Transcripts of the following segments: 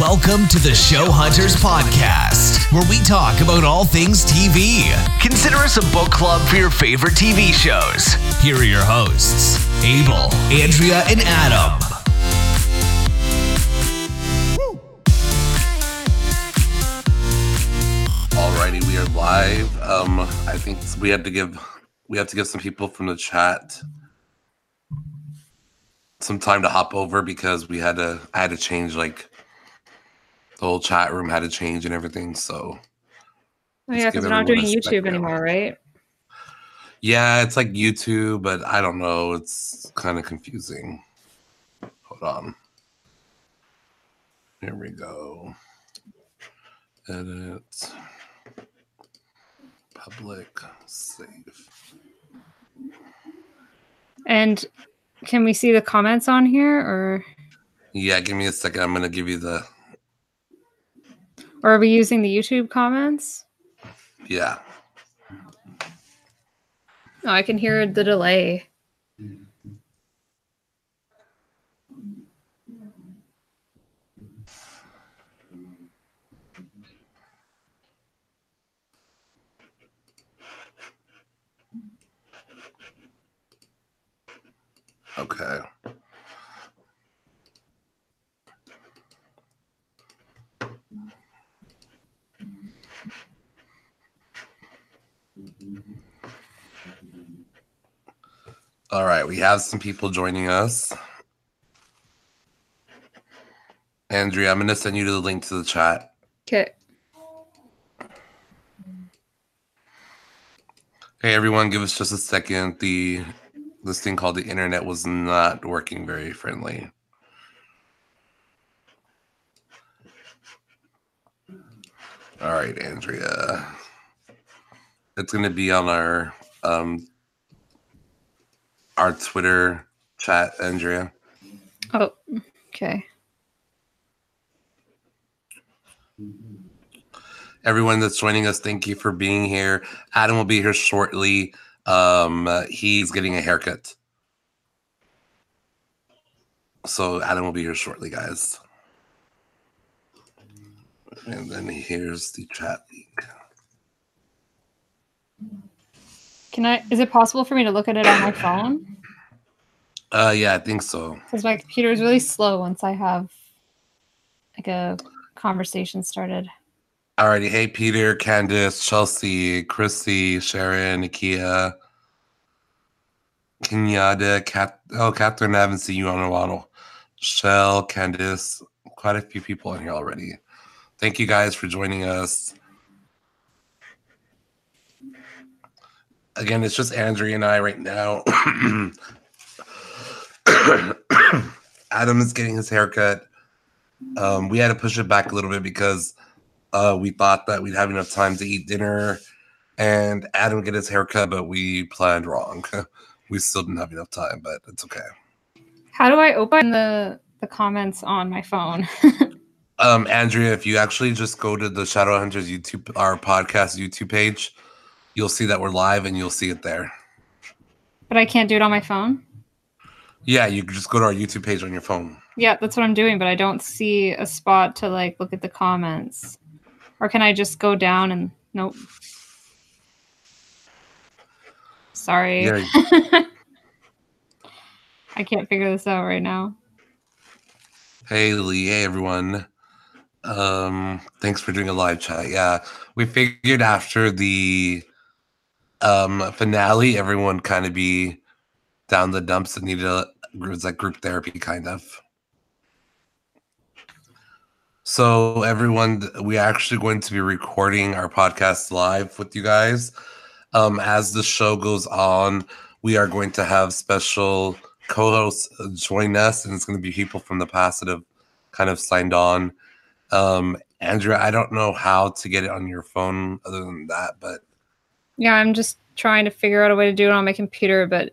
Welcome to the Show Hunters Podcast, where we talk about all things TV. Consider us a book club for your favorite TV shows. Here are your hosts Abel, Andrea, and Adam. Alrighty, we are live. Um, I think we had to give we have to give some people from the chat some time to hop over because we had to I had to change like the whole chat room had to change and everything. So Oh, yeah, because we're not doing YouTube anymore, right? yeah, it's like YouTube, but I don't know. It's kind of confusing. Hold on. Here we go. Edit. Public save. And can we see the comments on here, or Yeah, give me a second. I'm gonna give you the or are we using the YouTube comments? yeah. Oh, I can hear the delay. Okay. All right, we have some people joining us. Andrea, I'm going to send you the link to the chat. Okay. Hey everyone, give us just a second. The this thing called the internet was not working very friendly. All right, Andrea. It's gonna be on our um our Twitter chat, Andrea. Oh, okay. Everyone that's joining us, thank you for being here. Adam will be here shortly. Um, uh, he's getting a haircut. So Adam will be here shortly, guys. And then here's the chat link. Can I? Is it possible for me to look at it on my phone? Uh, yeah, I think so. Because my computer is really slow once I have like a conversation started. Alrighty, hey Peter, Candice, Chelsea, Chrissy, Sharon, Nikia, Kenyatta, Cat. Oh, Catherine, I haven't seen you on a while. Shell, Candice, quite a few people in here already. Thank you guys for joining us. Again, it's just Andrea and I right now. Adam is getting his haircut. Um, we had to push it back a little bit because uh, we thought that we'd have enough time to eat dinner and Adam get his haircut, but we planned wrong. we still didn't have enough time, but it's okay. How do I open the the comments on my phone? Um, Andrea, if you actually just go to the Shadow Hunters YouTube, our podcast YouTube page, you'll see that we're live and you'll see it there. but I can't do it on my phone. Yeah, you can just go to our YouTube page on your phone. Yeah, that's what I'm doing, but I don't see a spot to like look at the comments. Or can I just go down and nope. Sorry. Yeah, I can't figure this out right now. Hey Lee, hey everyone. Um, thanks for doing a live chat. Yeah, we figured after the um finale, everyone kind of be down the dumps and needed a it was like group therapy kind of. So everyone, we are actually going to be recording our podcast live with you guys. Um, as the show goes on, we are going to have special co-hosts join us, and it's going to be people from the past that have kind of signed on. Um, Andrea, I don't know how to get it on your phone other than that, but Yeah, I'm just trying to figure out a way to do it on my computer, but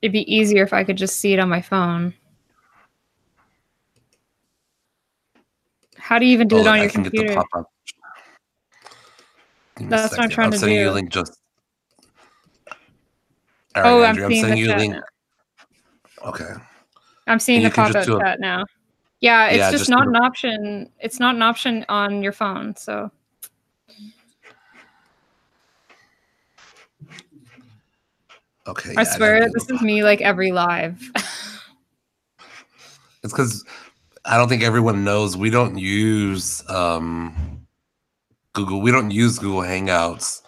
it'd be easier if I could just see it on my phone. How do you even do oh, it oh, on I your can get the computer? pop-up. Give me a That's what I'm trying to sending you a link just. All right, Oh, I'm I'm, seeing the sending you a chat link. now. Okay. I'm seeing you the pop up do a- chat now. Yeah, it's Yeah, just, just not an option. It's not an option on your phone. So Okay. I yeah, swear this is me like every live. It's because I don't think everyone knows we don't use um, Google. We don't use Google Hangouts.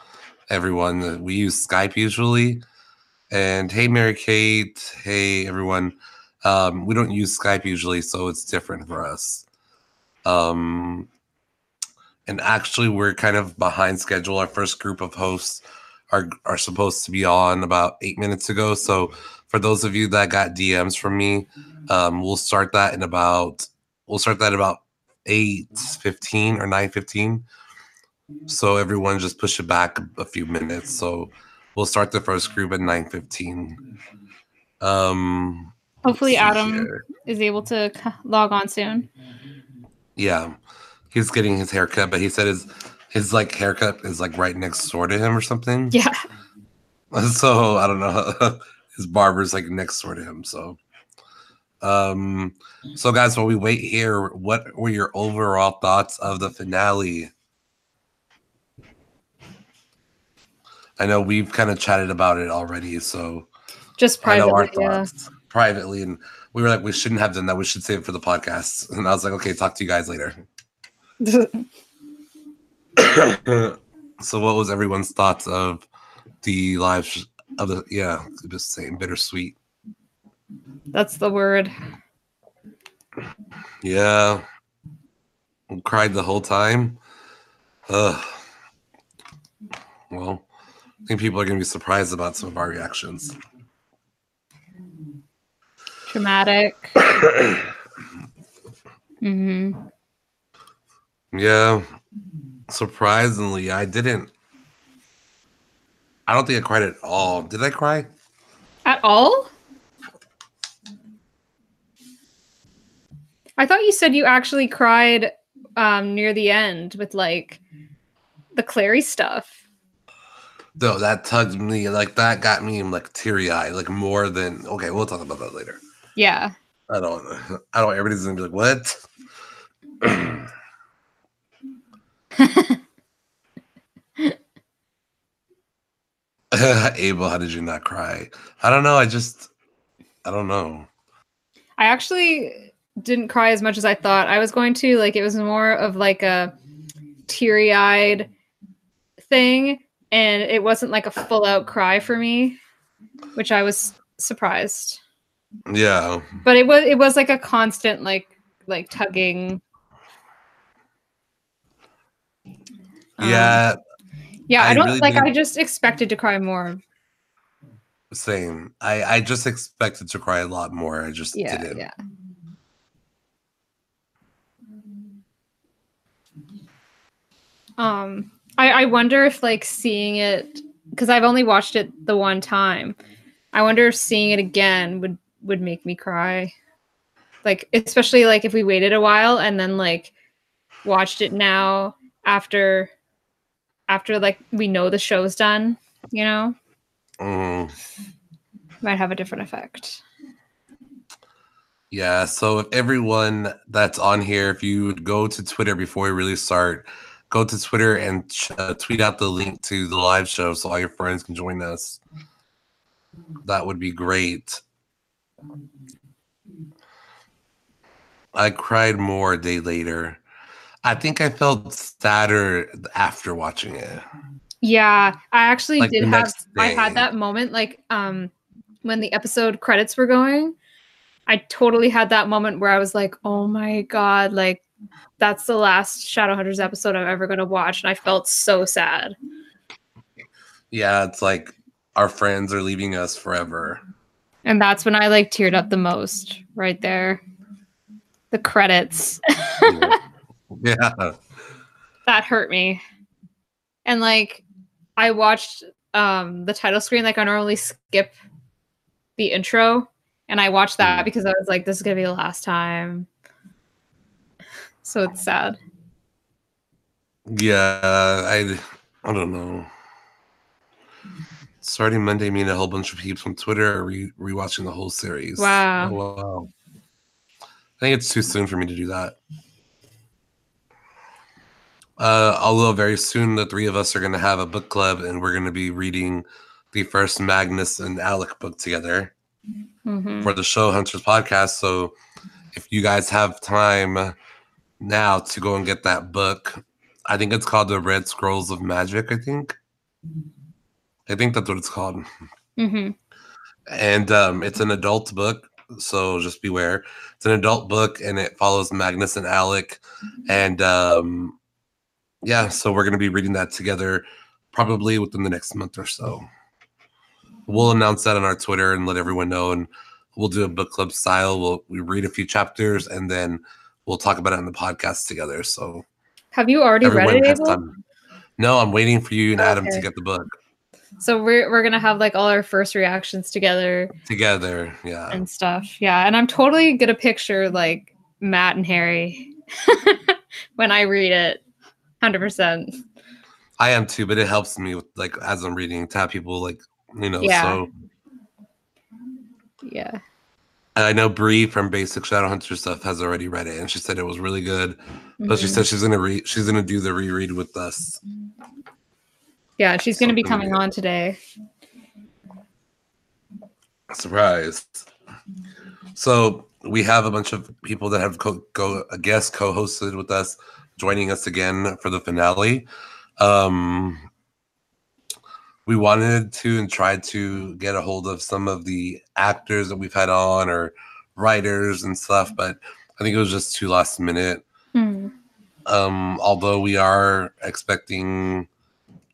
Everyone, we use Skype usually. And hey, Mary Kate. Hey, everyone. Um, we don't use Skype usually, so it's different for us. Um, and actually, we're kind of behind schedule. Our first group of hosts are are supposed to be on about eight minutes ago. So, for those of you that got DMs from me, um, we'll start that in about we'll start that about eight fifteen or nine fifteen. So everyone just push it back a few minutes. So we'll start the first group at nine fifteen. Um, Hopefully, Adam here. is able to log on soon. Yeah, he's getting his haircut, but he said his his like haircut is like right next door to him or something. Yeah. So I don't know. His barber's like next door to him. So, um, so guys, while we wait here, what were your overall thoughts of the finale? I know we've kind of chatted about it already, so Just privately. Yeah. privately, and we were like, we shouldn't have done that. We should save it for the podcast. And I was like, okay, talk to you guys later. so, what was everyone's thoughts of the live of the? Yeah, just saying, bittersweet. That's the word. Yeah, cried the whole time. Ugh. Well, I think people are gonna be surprised about some of our reactions. Traumatic. hmm Yeah, surprisingly, I didn't. I don't think I cried at all. Did I cry? At all? I thought you said you actually cried um, near the end with like the Clary stuff. No, that tugged me like that got me like teary eyed, like more than. Okay, we'll talk about that later. Yeah. I don't. I don't. Everybody's gonna be like, "What?" Abel, how did you not cry? I don't know. I just, I don't know. I actually didn't cry as much as I thought I was going to. Like it was more of like a teary-eyed thing and it wasn't like a full-out cry for me, which I was surprised. Yeah, But it was it was like a constant like like tugging. Um, yeah, I, I don't really like I didn't- just expected to cry more. same. I I just expected to cry a lot more. I just Yeah, didn't. yeah. Um, I, I wonder if like seeing it because I've only watched it the one time. I wonder if seeing it again would would make me cry. Like especially like if we waited a while and then like watched it now after after like we know the show's done, you know, Mm, might have a different effect. yeah. So if everyone that's on here, if you would go to Twitter before we really start, go to Twitter and uh, tweet out the link to the live show so all your friends can join us. That would be great. I cried more a day later. I think I felt sadder after watching it. Yeah, I actually Like, did have I had that moment like um when the episode credits were going. I totally had that moment where I was like, "Oh my god, like that's the last Shadowhunters episode I'm ever going to watch." And I felt so sad. Yeah, it's like our friends are leaving us forever. And that's when I like teared up the most right there. The credits. yeah. That hurt me. And like I watched um the title screen like I normally skip the intro and I watched that Mm. because I was like this is going to be the last time. So it's sad. Yeah, I I don't know. Starting Monday, me and a whole bunch of peeps on Twitter are re- rewatching the whole series. Wow. Oh, wow. I think it's too soon for me to do that. Uh, although very soon the three of us are going to have a book club and we're going to be reading the first Magnus and Alec book together Mhm. for the Show Hunters podcast. So if you guys have time now to go and get that book, I think it's called the Red Scrolls of Magic. I think. I think that's what it's called, Mhm. and um, it's an adult book. So just beware. It's an adult book, and it follows Magnus and Alec, and um, yeah. So we're gonna be reading that together, probably within the next month or so. We'll announce that on our Twitter and let everyone know, and we'll do a book club style. We'll we read a few chapters, and then we'll talk about it on the podcast together. So Have you already read it? No, I'm waiting for you and Adam to get the book So we're we're gonna have like all our first reactions together together. Yeah. and stuff. Yeah, and I'm totally gonna picture like Matt and Harry when I read it. Hundred percent. I am too, but it helps me with like as I'm reading to have people like you know. Yeah. So Yeah. and I know Bree from Basic Shadowhunter stuff has already read it, and she said it was really good. But she Mhm. said she's gonna read. She's gonna do the reread with us. Yeah, she's gonna be coming on today. Surprised. So we have a bunch of people that have co- go a guest co-hosted with us, joining us again for the finale. Um, we wanted to and tried to get a hold of some of the actors that we've had on or writers and stuff, but I think it was just too last minute. Hmm. Um, although we are expecting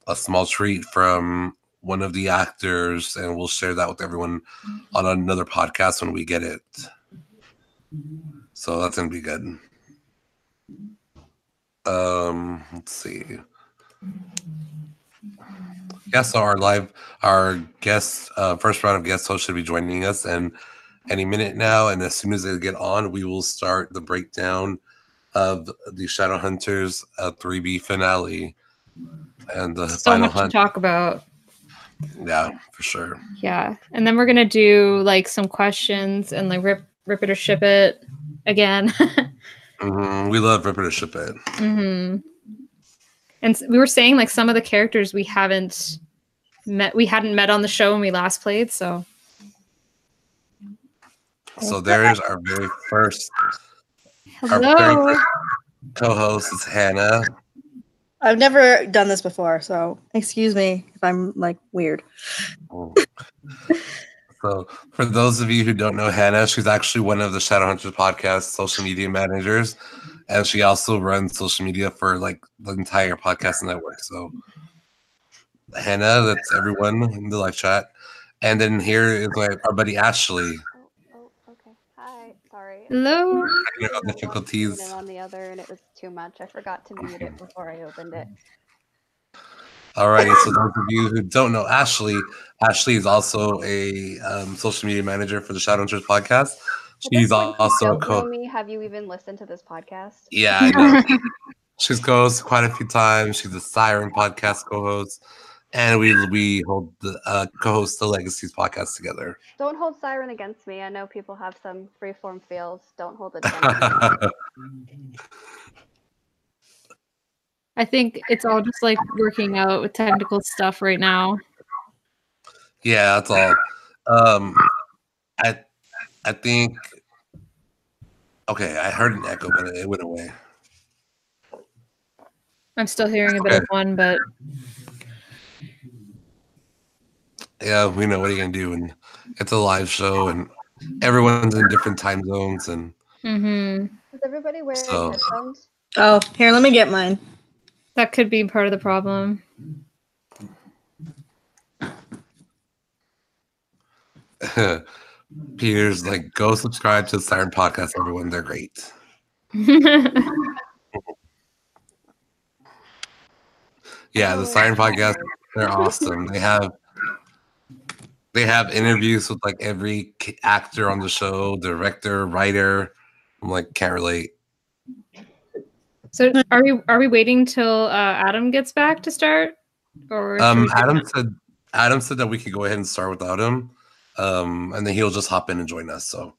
a small treat from one of the actors, and we'll share that with everyone on another podcast when we get it. So that's gonna be good. Um, let's see. Yeah, so our live, our guest, uh, first round of guest hosts should be joining us, and any minute now. And as soon as they get on, we will start the breakdown of the Shadowhunters uh, 3B finale and the So final much to talk about. Yeah, for sure. Yeah. And then we're gonna do like some questions and like rip rip it or ship it again. hmm We love Ripper to ship it. hmm And we were saying like some of the characters we haven't met we hadn't met on the show when we last played, so So there's our very first Our very Hello. first co-host is Hannah. I've never done this before, so excuse me if I'm like weird. So for those of you who don't know Hannah, she's actually one of the Shadowhunters podcast social media managers, and she also runs social media for like the entire podcast network. So Hannah, that's everyone in the live chat, and then here is like our buddy Ashley. Oh, oh, okay. Hi. Sorry. Hello. I was difficulties. on the other, and it was too much. I forgot to mute it before I opened it. Alrighty, so those of you who don't know Ashley, Ashley is also a um, social media manager for the Shadowhunters podcast. She's also a co. me. Have you even listened to this podcast? Yeah, I know. She's co-host quite a few times. She's a Siren podcast co-host, and we we hold the uh, co-host the Legacies podcast together. Don't hold Siren against me. I know people have some freeform feels. Don't hold it against me. I think it's all just like working out with technical stuff right now. yeah, that's all. Um, I I think. Okay, I heard an echo, but it went away. I'm still hearing a bit of one, but Yeah, we know what are you gonna do, and it's a live show, and everyone's in different time zones, and Mm-hmm. Is everybody wearing So- headphones? Oh, here, let me get mine. That could be part of the problem. Peter's like, go subscribe to the Siren podcast, everyone. They're great. Yeah, the Siren podcast, they're awesome. They have they have interviews with like every actor on the show, director, writer. I'm like, can't relate. So are we are we waiting till uh, Adam gets back to start? Or Um, Adam said Adam said that we could go ahead and start without him, um, and then he'll just hop in and join us. So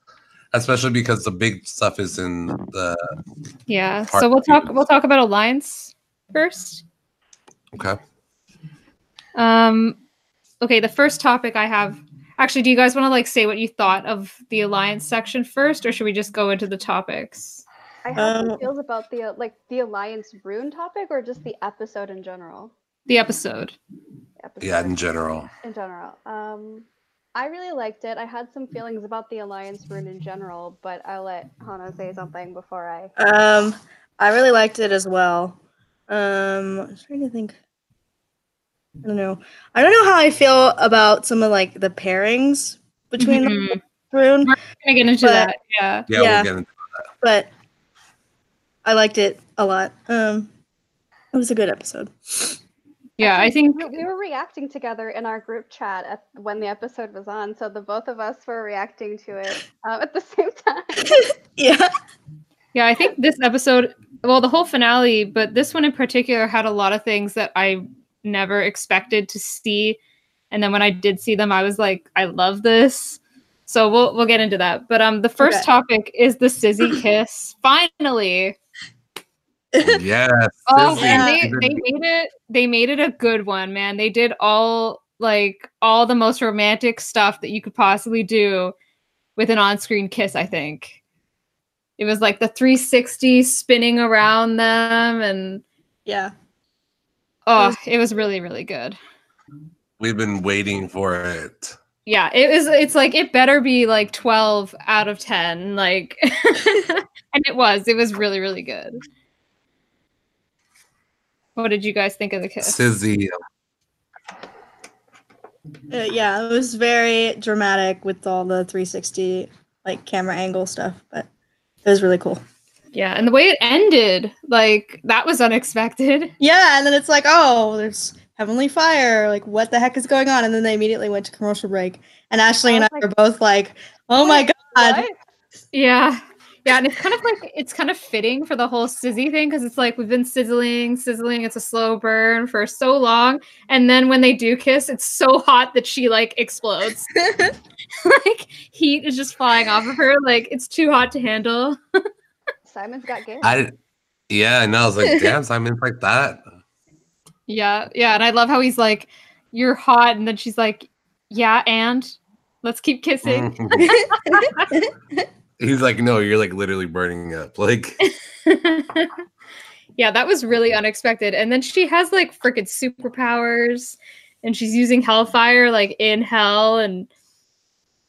especially because the big stuff is in the Yeah. So we'll talk we'll talk about Alliance first. okay. Um okay, the first topic I have actually do you guys want to like say what you thought of the Alliance section first or should we just go into the topics? I have Um, some feels about the uh, like the alliance rune topic or just the episode in general. The episode. Episode Yeah, in general. in general. Um, I really liked it. I had some feelings about the alliance rune in general, but I'll let Hannah say something before I. Um, I really liked it as well. Um, I'm trying to think. I don't know. I don't know how I feel about some of like the pairings between Mhm. the rune, We're gonna get into But- that. Yeah. Yeah, Yeah. we'll get into but I liked it a lot. Um, it was a good episode. Yeah, I think we, we were reacting together in our group chat at, when the episode was on, so the both of us were reacting to it um, at the same time. Yeah. Yeah, I think this episode, well, the whole finale, but this one in particular had a lot of things that I never expected to see. And then when I did see them, I was like, I love this. So we'll we'll get into that. But um the first Okay. topic is the Sizzy kiss. Finally. It. Yes. Oh, Sizzy. and they, they made it they made it a good one, man. They did all like all the most romantic stuff that you could possibly do with an on-screen kiss, I think. It was like the 360 spinning around them and Yeah. oh, it was really really good. We've been waiting for it. Yeah, it was it's like it better be like 12 out of 10 like and it was. It was really really good. What did you guys think of the kiss? Sizzy. Uh, yeah, it was very dramatic with all the 360 like camera angle stuff, but it was really cool. Yeah, and the way it ended, like that was unexpected. Yeah, and then it's like, oh, there's heavenly fire. Like, what the heck is going on? And then they immediately went to commercial break, and Ashley I and I was were both like, oh my god. What? Yeah. Yeah, and it's kind of like it's kind of fitting for the whole Sizzy thing because it's like we've been sizzling, sizzling. It's a slow burn for so long, and then when they do kiss, it's so hot that she like explodes. like heat is just flying off of her. Like it's too hot to handle. Simon's got game. I yeah, I know. I was like, damn, Simon's like that. Yeah, yeah, and I love how he's like, "You're hot," and then she's like, "Yeah, and let's keep kissing." Mm-hmm. He's like, no, you're like literally burning up. Like, yeah, that was really unexpected. And then she has like freaking superpowers and she's using hellfire like in hell and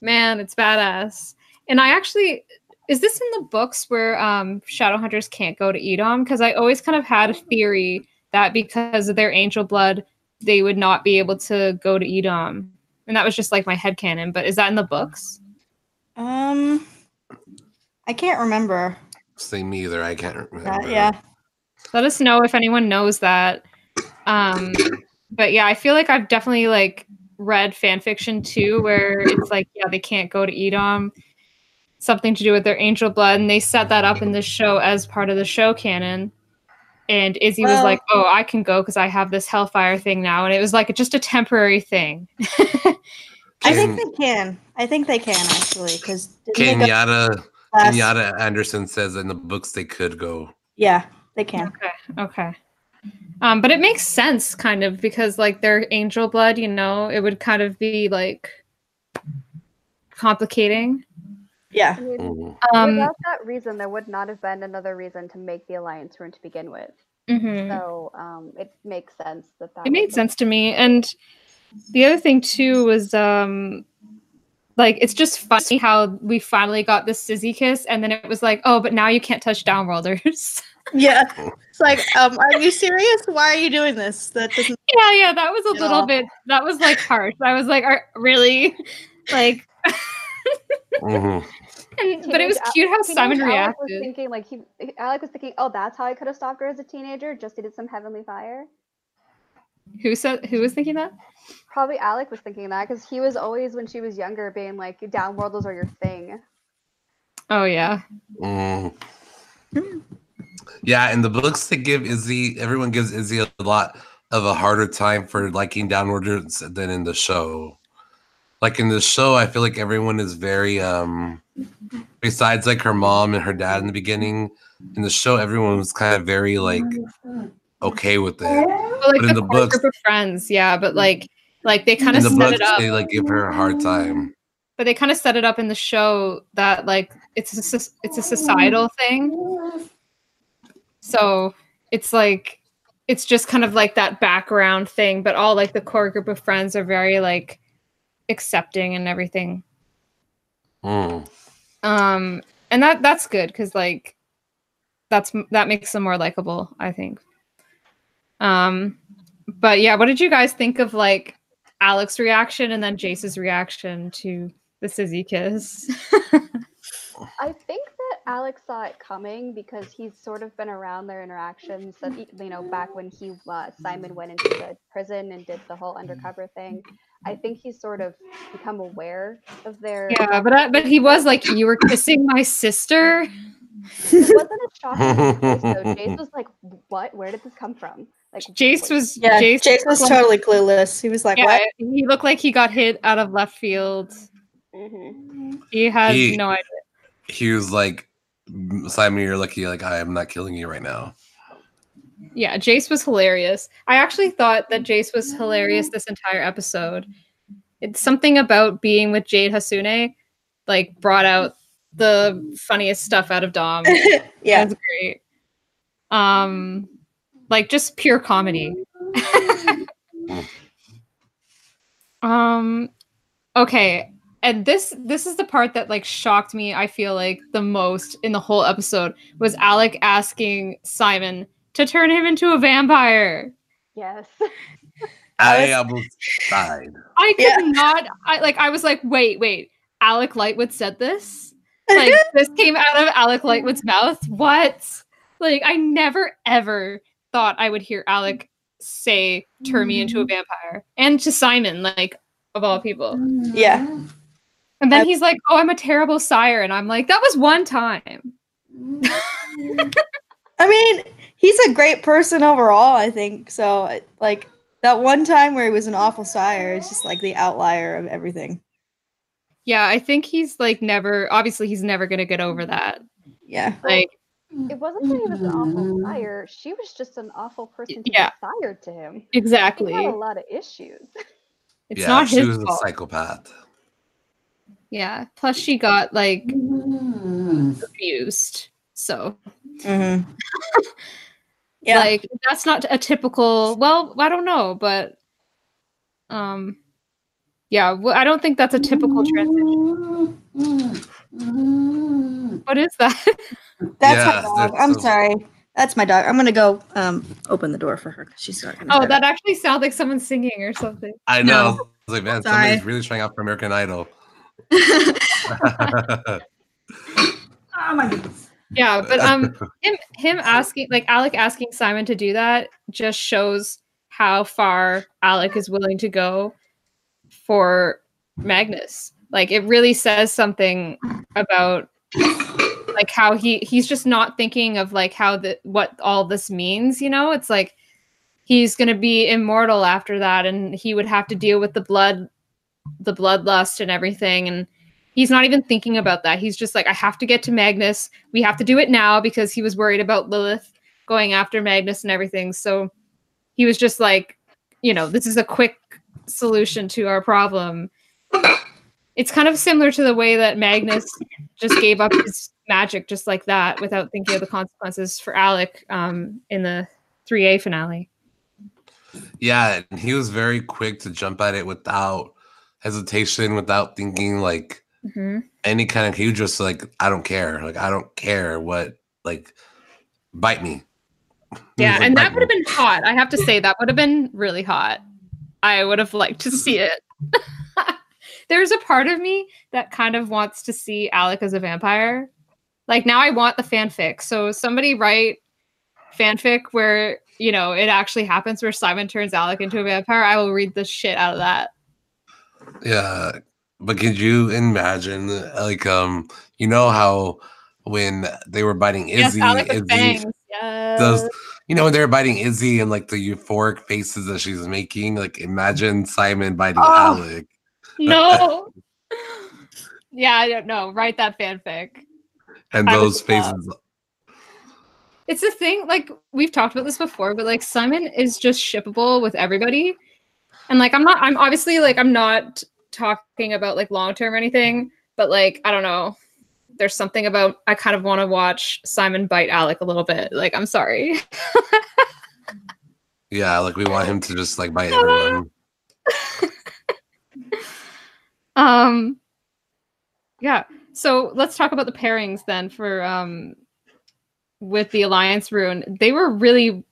man, it's badass. And I actually is this in the books where um Shadowhunters can't go to Edom? Because I always kind of had a theory that because of their angel blood, they would not be able to go to Edom. And that was just like my head headcanon, but is that in the books? Um, I can't remember. same either. I can't remember. That. Yeah. let us know if anyone knows that um but yeah i feel like i've definitely like read fan fiction too where it's like yeah they can't go to edom something to do with their angel blood and they set that up in this show as part of the show canon and izzy was like oh i can go because i have this hellfire thing now and it was like just a temporary thing I think they can. I think they can actually because Kenyatta Kenyatta Anderson says in the books they could go. Yeah, they can. Okay. Okay. Um, but it makes sense kind of because like their angel blood, you know, it would kind of be like complicating. Yeah. I mean, Mhm. Um without that reason, there would not have been another reason to make the alliance rune to begin with. mhm. So um, it makes sense that that it made sense to me. And the other thing too was um like it's just funny how we finally got this Sizzy kiss and then it was like, oh, but now you can't touch downworlders. Yeah. It's like, um, are you serious? Why are you doing this? That doesn't. yeah, yeah, that was a little all. bit that was like harsh. I was like, are, really? Like Mhm. and, but it was Al- cute how teenage Simon Alec was thinking like he Alec was thinking, oh, that's how I could have stopped her as a teenager. Just did some heavenly fire. Who said who was thinking that? Probably Alec was thinking that because he was always when she was younger being like, downworlders are your thing. Oh yeah. Mm. Yeah, in the books they give Izzy, everyone gives Izzy a lot of a harder time for liking downworlders than in the show. Like in the show, I feel like everyone is very um besides like her mom and her dad in the beginning, in the show, everyone was kind of very like okay with it. Well, like But in the, the books- group of friends, yeah, but like like they kind of the set books, it up. they like give her a hard time. but they kind of set it up in the show that like it's a, it's a societal thing so it's like it's just kind of like that background thing but all like the core group of friends are very like accepting and everything Mm. um and that that's good because like that's that makes them more likable i think um but yeah what did you guys think of like alec's reaction and then jace's reaction to the sizzy kiss I think that Alex saw it coming because he's sort of been around their interactions. That you know, back when he uh, Simon went into the prison and did the whole undercover thing, I think he's sort of become aware of their. yeah but I, but he was like you were kissing my sister It wasn't a shocking surprise, though. Jace was like, "What? Where did this come from?" Like jace was Yeah, jace, Jace was looked totally clueless. He was like, yeah, "What?" he looked like he got hit out of left field Mhm. he has He- no idea He was like, Simon, you're lucky. Like I am not killing you right now. Yeah, Jace was hilarious. I actually thought that Jace was hilarious this entire episode. It's something about being with Jade Hassouné, like brought out the funniest stuff out of Dom. yeah. That's great. Um, like just pure comedy. um, okay, and this this is the part that like shocked me. I feel like the most in the whole episode was Alec asking Simon to turn him into a vampire. Yes. I almost died. I could Yeah. not. I like. I was like, wait, wait. Alec Lightwood said this. Like this came out of Alec Lightwood's mouth. What? Like I never ever thought I would hear Alec say "turn me into a mm. vampire," and to Simon, like of all people. Mm. yeah. And then I- he's like, "Oh, I'm a terrible sire," and I'm like, "That was one time." I mean, he's a great person overall, I think. So, like, that one time where he was an awful sire is just like the outlier of everything. Yeah, I think he's like never. Obviously, he's never gonna get over that. Yeah. Like, Mm, it wasn't that he was an awful mm-hmm. sire. She was just an awful person to Yeah. be sired to him. He exactly. had a lot of issues. It's yeah, not she his was fault. a psychopath. Yeah. Plus, she got like mm. abused. So, hmm Yeah. like, that's not a typical. Well, I don't know, but um, yeah, well, I don't think that's a typical transition. Mm-hmm. Mm-hmm. What is that? That's Yeah, my dog. that's I'm so- sorry. That's my dog. I'm gonna go um open the door for her because she's not gonna. oh, get that actually sounds like someone singing or something. I know. I was like, man, Sorry. somebody's really trying out for American Idol. oh my goodness. Yeah, but um, him him asking like Alec asking Simon to do that just shows how far Alec is willing to go for Magnus. Like it really says something about like how he he's just not thinking of like how the what all this means, you know? It's like he's going to be immortal after that and he would have to deal with the blood the bloodlust and everything and he's not even thinking about that. He's just like I have to get to Magnus. We have to do it now because he was worried about Lilith going after Magnus and everything. So he was just like, you know, this is a quick solution to our problem. It's kind of similar to the way that Magnus just gave up his magic just like that without thinking of the consequences for Alec um, in the 3A finale. yeah, and he was very quick to jump at it without hesitation, without thinking like hmm any kind of he was just like, I don't care. Like I don't care what like bite me. Yeah, like, and that would have been hot. I have to say that would have been really hot. I would have liked to see it. There's a part of me that kind of wants to see Alec as a vampire. Like now I want the fanfic. So somebody write fanfic where, you know, it actually happens where Simon turns Alec into a vampire. I will read the shit out of that. Yeah, but could you imagine like um you know how when they were biting Izzy, yes, Izzy. Yes. those you know when they were biting Izzy and like the euphoric faces that she's making, like imagine Simon biting Oh. Alec. No. Yeah, I don't know. Write that fanfic. And I those love- faces. It's the thing, like we've talked about this before, but like Simon is just shippable with everybody. And like I'm not I'm obviously like I'm not talking about like long term or anything, but like I don't know. There's something about I kind of want to watch Simon bite Alec a little bit. Like I'm sorry. Yeah, like we want him to just like bite everyone. Um yeah. So let's talk about the pairings then for um with the Alliance rune. They were really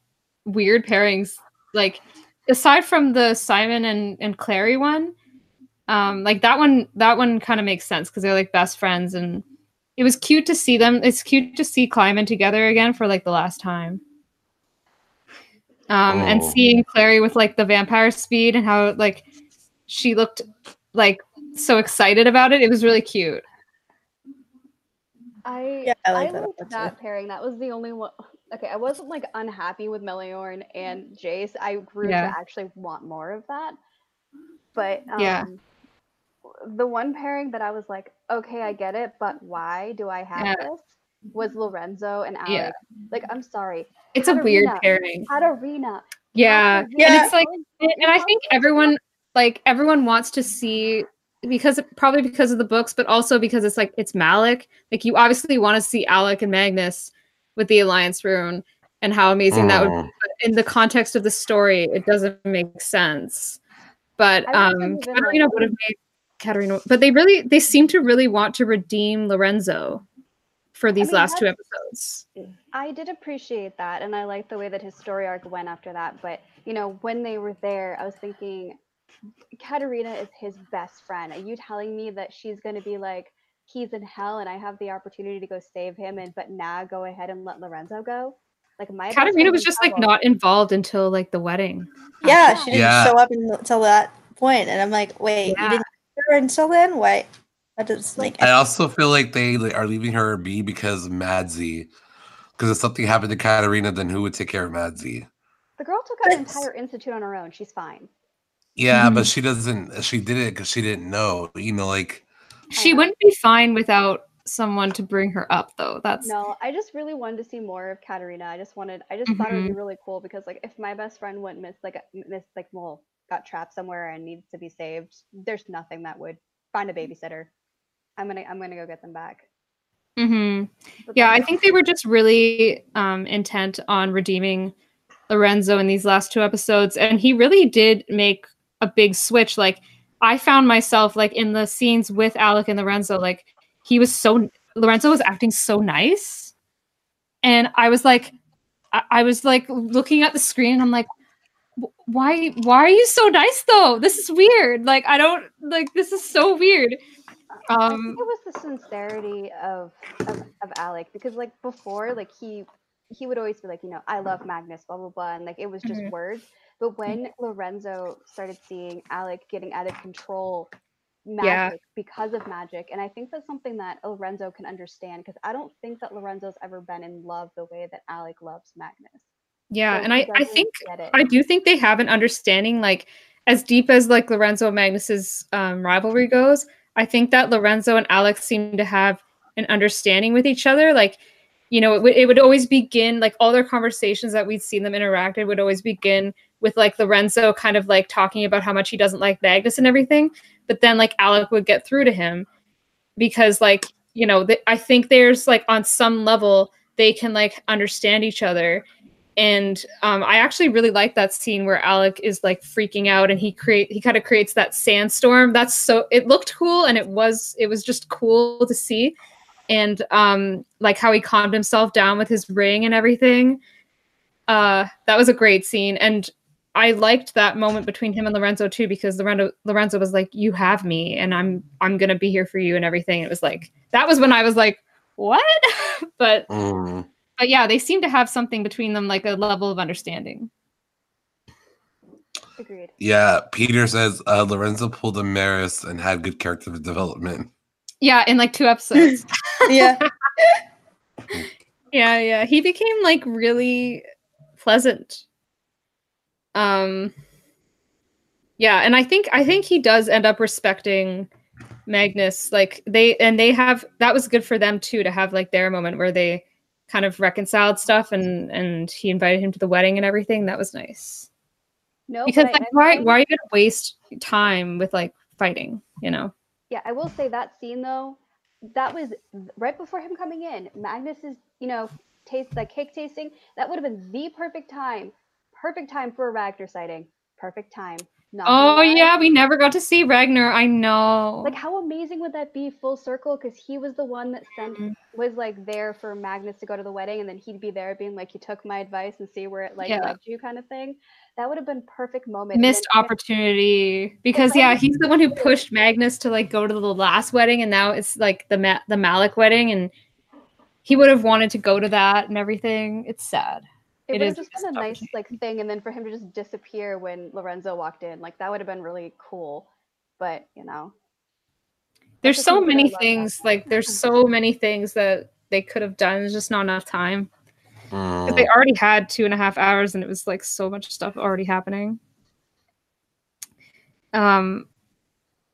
weird pairings. Like aside from the Simon and, and Clary one, um, like that one that one kind of makes sense because they're like best friends and it was cute to see them. It's cute to see Climon together again for like the last time. Um, and Oh. seeing Clary with like the vampire speed and how like she looked like so excited about it. It was really cute. I Yeah, I I, like that liked that, pairing. That was the only one. Okay, I wasn't like unhappy with Meliorn and Jace. I grew Yeah. to actually want more of that. But um, Yeah. the one pairing that I was like, okay, I get it, but why do I have Yeah. this? Was Lorenzo and Alec. Yeah. Like, I'm sorry, It's a weird Catarina. pairing. Catarina. Yeah. Catarina And it's like and and I think everyone like everyone wants to see because probably because of the books, but also because it's like it's Malec. Like you obviously want to see Alec and Magnus with the Alliance rune and how amazing that would be. Mm. But in the context of the story, it doesn't make sense. But I um wasn't like- would have made Catarina but they really they seem to really want to redeem Lorenzo for these mean, last two episodes. I did appreciate that, and I liked the way that his story arc went after that. But you know, when they were there, I was thinking, Catarina is his best friend. Are you telling me that she's going to be like, he's in hell, and I have the opportunity to go save him, and but now go ahead and let Lorenzo go? Like my best Catarina was in just like not involved until like the wedding. Yeah, she didn't Yeah. show up until that point, and I'm like, wait, Yeah. you didn't see her until then? Why? That doesn't make I also feel like they like, are leaving her be because of Madzie. Because if something happened to Catarina, then who would take care of Madzie? The girl took out an entire institute on her own. She's fine. Yeah, Mhm. but she doesn't. She did it because she didn't know. You know, like She wouldn't be fine without someone to bring her up, though. That's No, I just really wanted to see more of Catarina. I just wanted, I just thought it would be really cool because like if my best friend went miss, like a- miss, like well, got trapped somewhere and needs to be saved, there's nothing that would find a babysitter. I'm gonna, I'm gonna go get them back. hmm Yeah, I think they were just really um, intent on redeeming Lorenzo in these last two episodes, and he really did make a big switch. Like I found myself like in the scenes with Alec and Lorenzo, like he was so Lorenzo was acting so nice, and I was like, I, I was like looking at the screen, and I'm like. Why why are you so nice though? This is weird. Like I don't like this is so weird. I Um think it was the sincerity of, of of Alec because like before, like he he would always be like, you know, I love Magnus, blah blah blah, and like it was just Mhm. words. But when Lorenzo started seeing Alec getting out of control magic Yeah. because of magic, and I think that's something that Lorenzo can understand because I don't think that Lorenzo's ever been in love the way that Alec loves Magnus. yeah, So and I, I think. I do think they have an understanding, like as deep as like Lorenzo and Magnus's um, rivalry goes. I think that Lorenzo and Alex seem to have an understanding with each other. Like, you know, it, would it would always begin like all their conversations that we'd seen them interacted would always begin with like Lorenzo kind of like talking about how much he doesn't like Magnus and everything. But then like Alec would get through to him because like you know th- I think there's like on some level they can like understand each other and um, I actually really like that scene where Alec is like freaking out and he create he kind of creates that sandstorm. That's so it looked cool and it was it was just cool to see, and um, like how he calmed himself down with his ring and everything. Uh, that was a great scene, and I liked that moment between him and Lorenzo too because Lorenzo Lorenzo was like, "You have me, and I'm I'm gonna be here for you," and everything. It was like that was when I was like, "What?" but mm. but yeah, they seem to have something between them, like a level of understanding. Agreed. yeah. Peter says uh, Lorenzo pulled a Maryse and had good character development. Yeah, in like two episodes. yeah. yeah, yeah. He became like really pleasant. Um yeah, and I think I think he does end up respecting Magnus. Like they and they have that was good for them too to have like their moment where they kind of reconciled stuff and and he invited him to the wedding and everything. That was nice. No, because like why why are you gonna waste time with like fighting? You know? Yeah, I will say that scene though, that was right before him coming in. Magnus is, you know, taste like cake tasting. That would have been the perfect time, perfect time for a Ragnor sighting. Perfect time. Not Oh yeah, we never got to see Ragnor. I know. Like how amazing would that be full circle? Because he was the one that sent Mhm. was like there for Magnus to go to the wedding, and then he'd be there being like, "You took my advice and see where it like Yeah. led you," kind of thing. That would have been perfect moment. missed then- opportunity because yeah he's the one who pushed magnus to like go to the last wedding and now it's like the Ma- the malec wedding and he would have wanted to go to that and everything it's sad It It would have just missed been a nice like thing, and then for him to just disappear when Lorenzo walked in, like that would have been really cool. But you know, there's so many love things about like there's so many things that they could have done there's just not enough time Mm. they already had two and a half hours and it was like so much stuff already happening um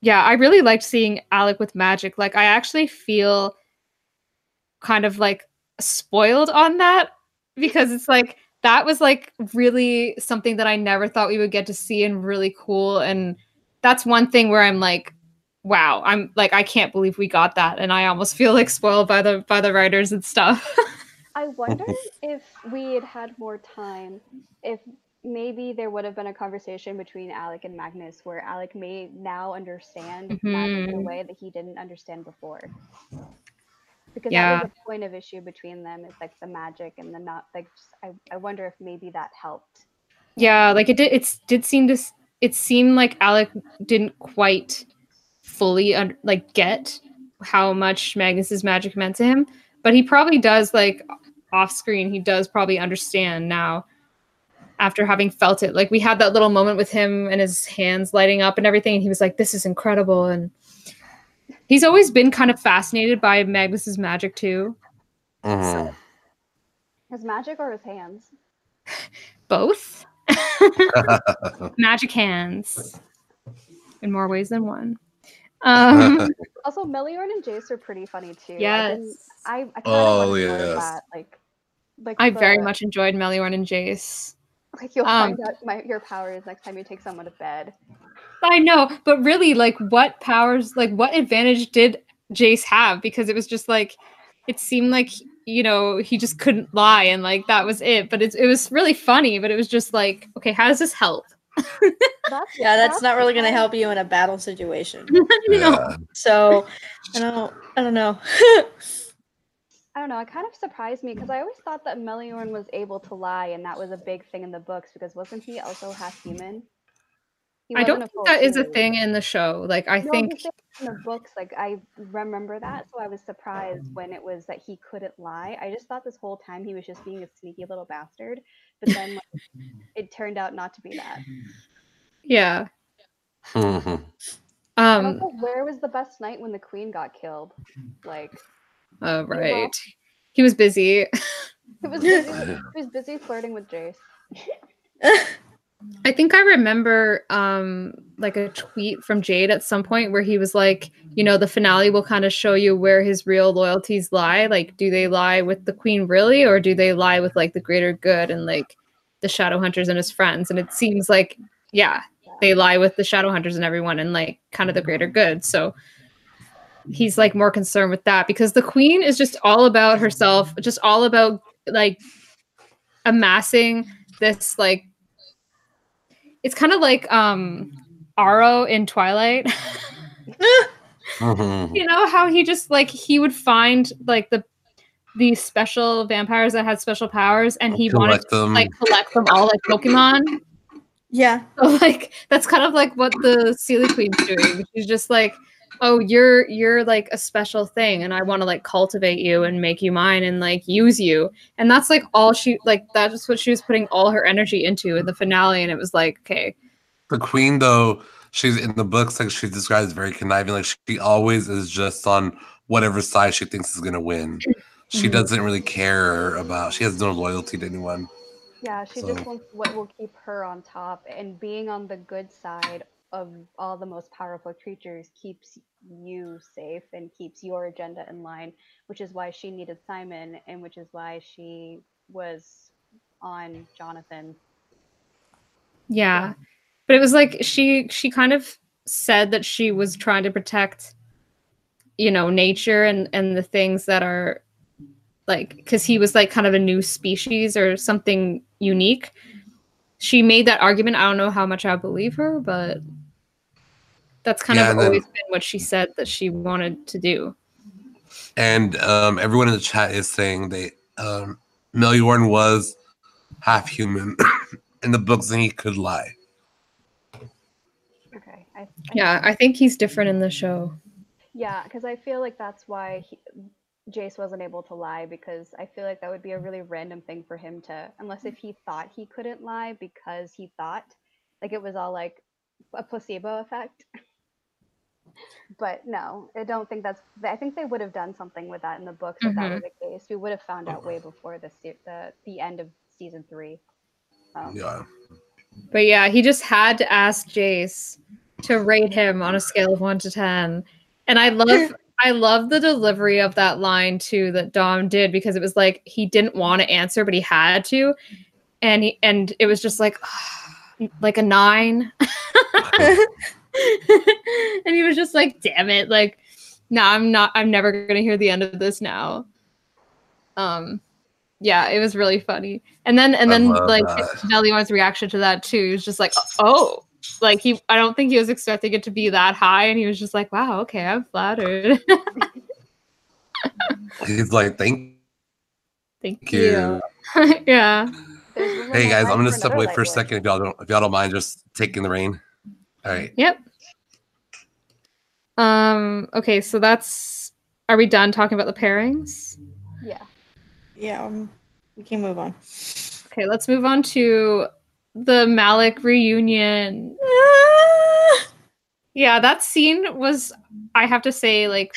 yeah i really liked seeing alec with magic like i actually feel kind of like spoiled on that because it's like that was like really something that i never thought we would get to see and really cool and that's one thing where i'm like wow i'm like i can't believe we got that and i almost feel like spoiled by the by the writers and stuff I wonder if we had had more time, if maybe there would have been a conversation between Alec and Magnus where Alec may now understand magic in a Mhm. way that he didn't understand before. Because Yeah. that was a point of issue between them, is like the magic and the not like. Just, I I wonder if maybe that helped. Yeah, like it did. It did seem to. It seemed like Alec didn't quite fully un- like get how much Magnus's magic meant to him, but he probably does. Like off screen, he does probably understand now after having felt it. Like we had that little moment with him and his hands lighting up and everything, and he was like, "This is incredible." And he's always been kind of fascinated by Magnus's magic too. Mhm. His magic or his hands? Both magic hands in more ways than one. Um, Also, Meliorn and Jace are pretty funny too. I yes. didn't- I, I Oh, yes. that. Like, like I very much enjoyed Meliorn and Jace. like you'll um, find out my, your powers next time you take someone to bed. I know, but really, like, what powers, like, what advantage did Jace have? Because it was just like, it seemed like, you know, he just couldn't lie and, like, that was it. But it's, it was really funny, but it was just like, okay, how does this help? That's Yeah, that's not really gonna help you in a battle situation. you know, Yeah. So I don't I don't know. I don't know. It kind of surprised me because I always thought that Meliorn was able to lie, and that was a big thing in the books because wasn't he also half human? He I don't think that is a thing in the show. Like, I No, think, in the books, like I remember that, so I was surprised when it was that he couldn't lie. I just thought this whole time he was just being a sneaky little bastard, but then like, it turned out not to be that. yeah. Mhm. Um, also, where was the best night when the queen got killed? Like, oh, right. He was busy. he was busy, he was busy flirting with Jace. I think I remember um like a tweet from Jade at some point where he was like, you know, the finale will kind of show you where his real loyalties lie. Like, do they lie with the queen really, or do they lie with like the greater good and like the shadow hunters and his friends? And it seems like, yeah, they lie with the shadow hunters and everyone and like kind of the greater good. So he's like more concerned with that because the queen is just all about herself, just all about like amassing this like it's kind of like um Aro in Twilight. Mhm. you know how he just like he would find like the these special vampires that had special powers and he wanted Collect to them. like collect them all like Pokemon. yeah. So like that's kind of like what the Seelie Queen's doing. She's just like, oh, you're you're like a special thing, and I want to like cultivate you and make you mine and like use you. And that's like all she like that's what she was putting all her energy into in the finale. And it was like, okay, The queen, though, she's in the books, like she's described as very conniving. Like she always is just on whatever side she thinks is gonna win. She Mhm. doesn't really care about. She has no loyalty to anyone. Yeah, she So- just wants what will keep her on top, and being on the good side of all the most powerful creatures keeps you safe and keeps your agenda in line, which is why she needed Simon and which is why she was on Jonathan. Yeah. But it was like she she kind of said that she was trying to protect you know nature and and the things that are like because he was like kind of a new species or something unique she made that argument i don't know how much i believe her but that's kind Yeah, of and then- always been what she said that she wanted to do And um, everyone in the chat is saying they um, Meliorn was half human in the books, and he could lie. Okay. I, I yeah i think he's different in the show Yeah, because I feel like that's why he, Jace wasn't able to lie because I feel like that would be a really random thing for him to, unless if he thought he couldn't lie because he thought like it was all like a placebo effect. but no, I don't think that's. I think they would have done something with that in the books if that mm-hmm. was the case. We would have found out way before the the the end of season three. So, Yeah. But yeah, he just had to ask Jace to rate him on a scale of one to ten. And I love I love the delivery of that line too that Dom did because it was like he didn't want to answer, but he had to. And he and it was just like like a nine. and he was just like, damn it, like, no, I'm not I'm never gonna hear the end of this now. Um yeah, it was really funny. And then and I then like. Meliorn's reaction to that too. He was just like, oh, like he I don't think he was expecting it to be that high, and he was just like, wow, okay, I'm flattered. He's like, thank Thank you. you. yeah. Hey guys, I'm gonna step away for a second if y'all don't if y'all don't mind just taking the reign. All right. Yep. Um, okay, so that's are we done talking about the pairings? Yeah. Yeah, um, we can move on. Okay, let's move on to the Malec reunion. Yeah, that scene was, I have to say, like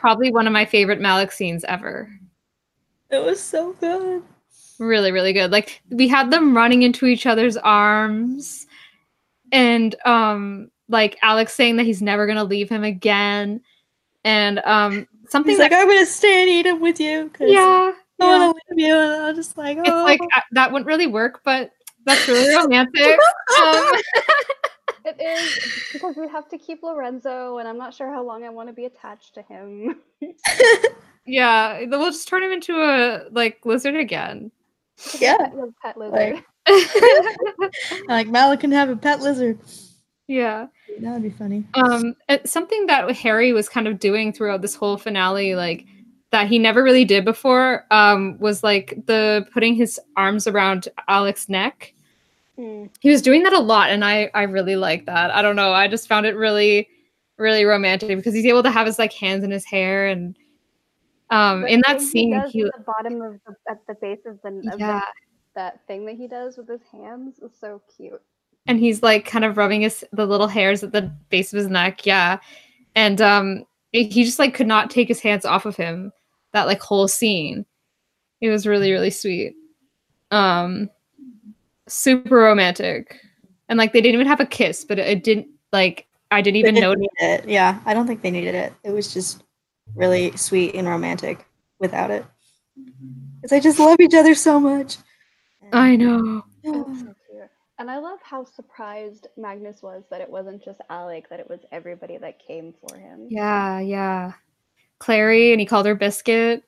probably one of my favorite Malec scenes ever. It was so good. Really, really good. Like we had them running into each other's arms, and um, like Alec's saying that he's never gonna leave him again, and um, something He's that like, I'm gonna stay in Edom with you. yeah, I yeah. want to leave you. And I'm just like, oh. it's like uh, that wouldn't really work, but that's really romantic. um, It is because we have to keep Lorenzo, and I'm not sure how long I want to be attached to him. yeah, we'll just turn him into a like lizard again. yeah. Pet, liz- pet lizard. Like- like Malec can have a pet lizard. yeah. That would be funny. um something that harry was kind of doing throughout this whole finale like that he never really did before um was like the putting his arms around alec's neck Mm. he was doing that a lot and i i really like that. I don't know i just found it really really romantic because he's able to have his like hands in his hair and um The in that scene he at the bottom of the, at the base of the of yeah. the, that thing that he does with his hands is so cute. and he's like kind of rubbing his the little hairs at the base of his neck yeah. And um he just like could not take his hands off of him that like whole scene. It was really really sweet. Um super romantic and like they didn't even have a kiss but it, it didn't like i didn't even They know didn't need it. Yeah, I don't think they needed it. It was just really sweet and romantic without it. Mm-hmm. Because they just love each other so much. i know It's so. And I love how surprised Magnus was that it wasn't just Alec, that it was everybody that came for him. yeah yeah clary and he called her biscuit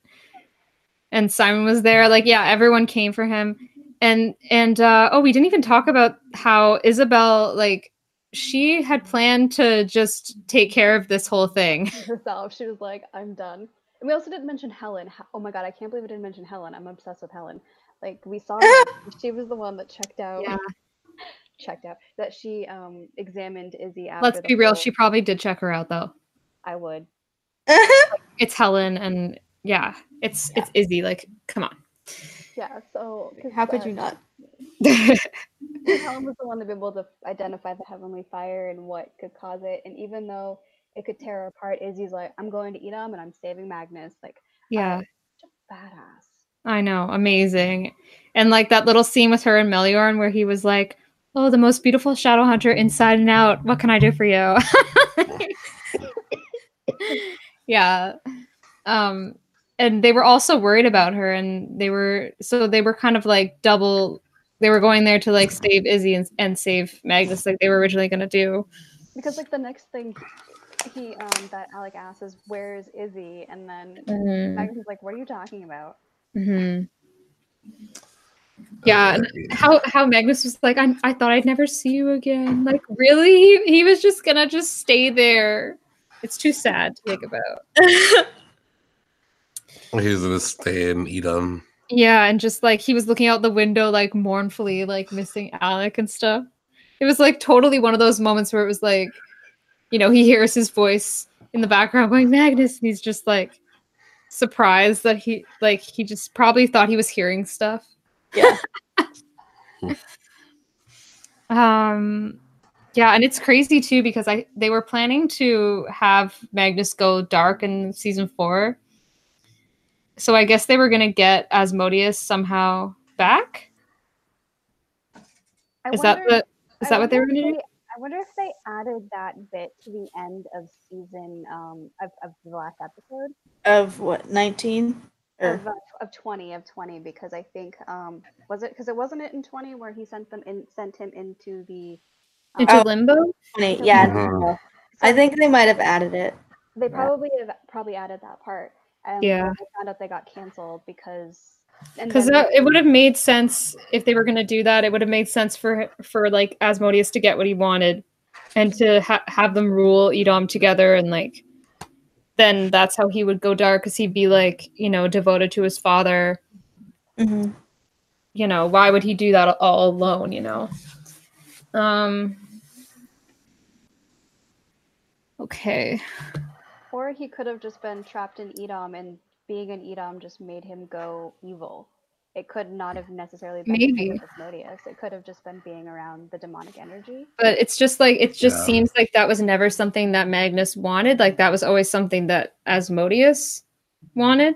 and simon was there like yeah everyone came for him and and uh oh we didn't even talk about how isabelle like she had planned to just take care of this whole thing herself. She was like, I'm done. And we also didn't mention Helen. Oh my god, I can't believe I didn't mention Helen. I'm obsessed with Helen. Like we saw her, she was the one that checked out Yeah. checked out that she um examined Izzy after let's be real whole- she probably did check her out though I would. it's helen and yeah it's it's izzy like come on Yeah, So How could uh, you not? Helen was the one to be able to identify the heavenly fire and what could cause it. And even though it could tear her apart, Izzy's like, I'm going to Edom and I'm saving Magnus. Like, yeah badass. I know, amazing. And like that little scene with her and Meliorn where he was like, "Oh, the most beautiful shadow hunter inside and out. What can I do for you?" yeah. Um and they were also worried about her and they were so they were kind of like double they were going there to like save Izzy and, and save Magnus like they were originally going to do. Because like the next thing he um that Alec asks is where's Izzy and then Mhm. Magnus is like what are you talking about? mm-hmm. Yeah, and how how Magnus was like, I I thought I'd never see you again. Like, really? He, he was just gonna just stay there. It's too sad to think about. He was gonna stay in Edom. Yeah, and just like he was looking out the window, like mournfully, like missing Alec and stuff. It was like totally one of those moments where it was like, you know, he hears his voice in the background going Magnus, and he's just like surprised that he like he just probably thought he was hearing stuff. Yeah. Um yeah, and it's crazy too because I they were planning to have Magnus go dark in season 4. So I guess they were going to get Asmodeus somehow back. I Is that the is I that what they were going if to do? I wonder if they added that bit to the end of season um of, of the last episode of what, 19? Of, uh, of 20 of 20 because I think um was it because it wasn't it in 20 where he sent them in sent him into the um, Into limbo? 20. Yeah. Mhm. I think they might have added it. they probably have probably added that part and Yeah. I found out they got canceled because Because then- it would have made sense if they were going to do that. It would have made sense for for like Asmodeus to get what he wanted, and to ha- have them rule Edom together, and like then that's how he would go dark, because he'd be like you know devoted to his father. hmm You know why would he do that all alone? You know. Um. Okay. Or he could have just been trapped in Edom and being in Edom just made him go evil. It could not have necessarily been because Maybe. Asmodeus. It could have just been being around the demonic energy. but it's just like it just Yeah. seems like that was never something that Magnus wanted. Like that was always something that Asmodeus wanted.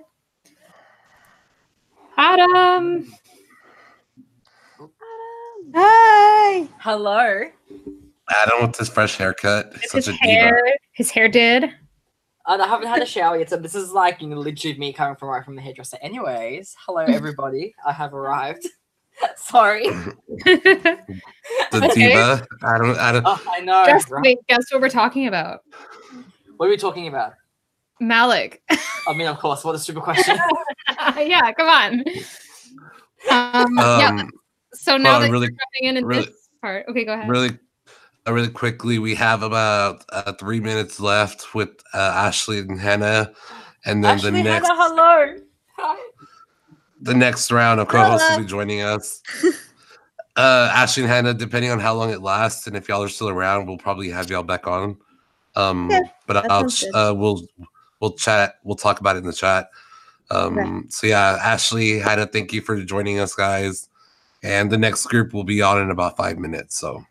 Adam. Hi. Hello. Adam with his fresh haircut. He's His such a hair, diva. his hair did. And I haven't had a shower yet, so this is like you know, literally me coming from right from the hairdresser. Anyways, hello everybody. I have arrived. Sorry. The Okay. diva. Adam. Adam. Oh, I know. guess, right? wait, guess what we're talking about? What are we talking about? Malec. I mean, of course. What a stupid question. yeah, come on. Um, yeah. Um, So now well, that really- you're jumping in in really- this part, okay, go ahead. really, really quickly, we have about uh, three minutes left with uh, Ashley and Hannah, and then Ashley, the next Hannah, hello. Hi. the next round of co-hosts will be joining us. uh, Ashley and Hannah, depending on how long it lasts, and if y'all are still around, we'll probably have y'all back on. Um, Yeah, but I'll uh, we'll we'll chat. We'll talk about it in the chat. Um, Okay. So yeah, Ashley, Hannah, thank you for joining us, guys. And the next group will be on in about five minutes. So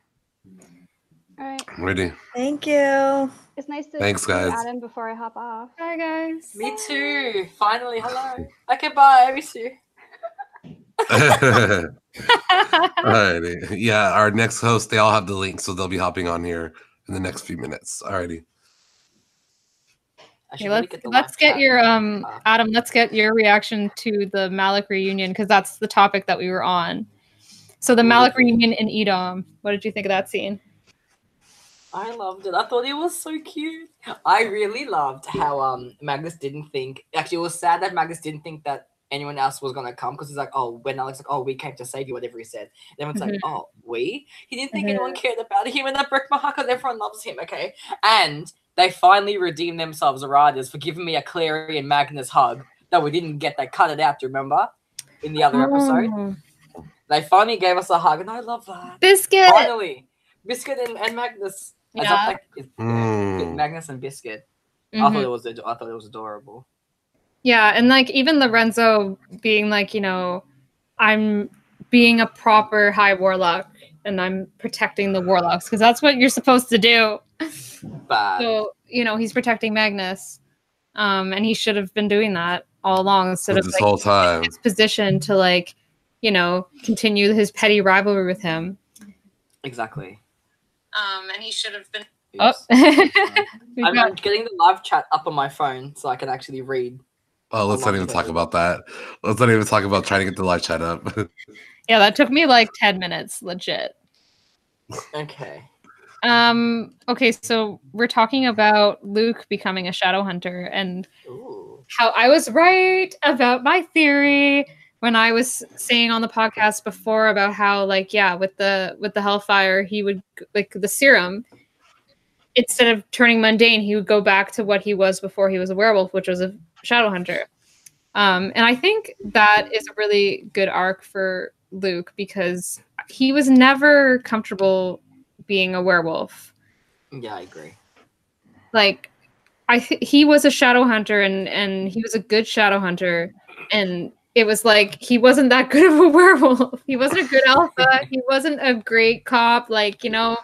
All right. ready. Thank you. It's nice to Thanks, see guys. Adam before I hop off. Hi guys. Me too. Finally, hello. Okay, bye. I miss you. Alrighty. Yeah, our next host, they all have the link, so they'll be hopping on here in the next few minutes. Alrighty. I Okay, let's get let's get your um Uh, Adam, let's get your reaction to the Malec reunion because that's the topic that we were on. So the Malec reunion in Edom. What did you think of that scene? I loved it. I thought it was so cute. I really loved how um Magnus didn't think. Actually, it was sad that Magnus didn't think that anyone else was gonna come because he's like, oh, when Alec's like, oh, we came to save you, whatever he said. And everyone's like, oh, we? He didn't think anyone cared about him, and that broke my heart because everyone loves him. Okay, and they finally redeemed themselves, the writers, for giving me a Clary and Magnus hug that we didn't get. They cut it out. Do you remember? In the other episode, Oh, they finally gave us a hug, and I love that. Biscuit. Finally, Biscuit and, and Magnus. As Yeah. I like, it's- Mm. Magnus and Biscuit. I Mhm. thought it was I thought it was adorable. Yeah, and like even Lorenzo being like, you know, I'm being a proper high warlock and I'm protecting the warlocks because that's what you're supposed to do. Bad. So, you know, he's protecting Magnus. Um, and he should have been doing that all along instead of This like whole time. his position to like, you know, continue his petty rivalry with him. Exactly. Um, and he should have been. Oh, I'm, I'm getting the live chat up on my phone so I can actually read. Oh, let's not even talk about that. Let's not even talk about trying to get the live chat up. yeah, that took me like ten minutes, legit. Okay. Um. Okay, so we're talking about Luke becoming a shadow hunter and Ooh. how I was right about my theory when I was saying on the podcast before about how like yeah with the with the hellfire he would like the serum instead of turning mundane he would go back to what he was before he was a werewolf which was a shadow hunter um and I think that is a really good arc for Luke because he was never comfortable being a werewolf Yeah, I agree. like I th- he was a shadow hunter and and he was a good shadow hunter and it was like he wasn't that good of a werewolf. He wasn't a good alpha. He wasn't a great cop. Like you know,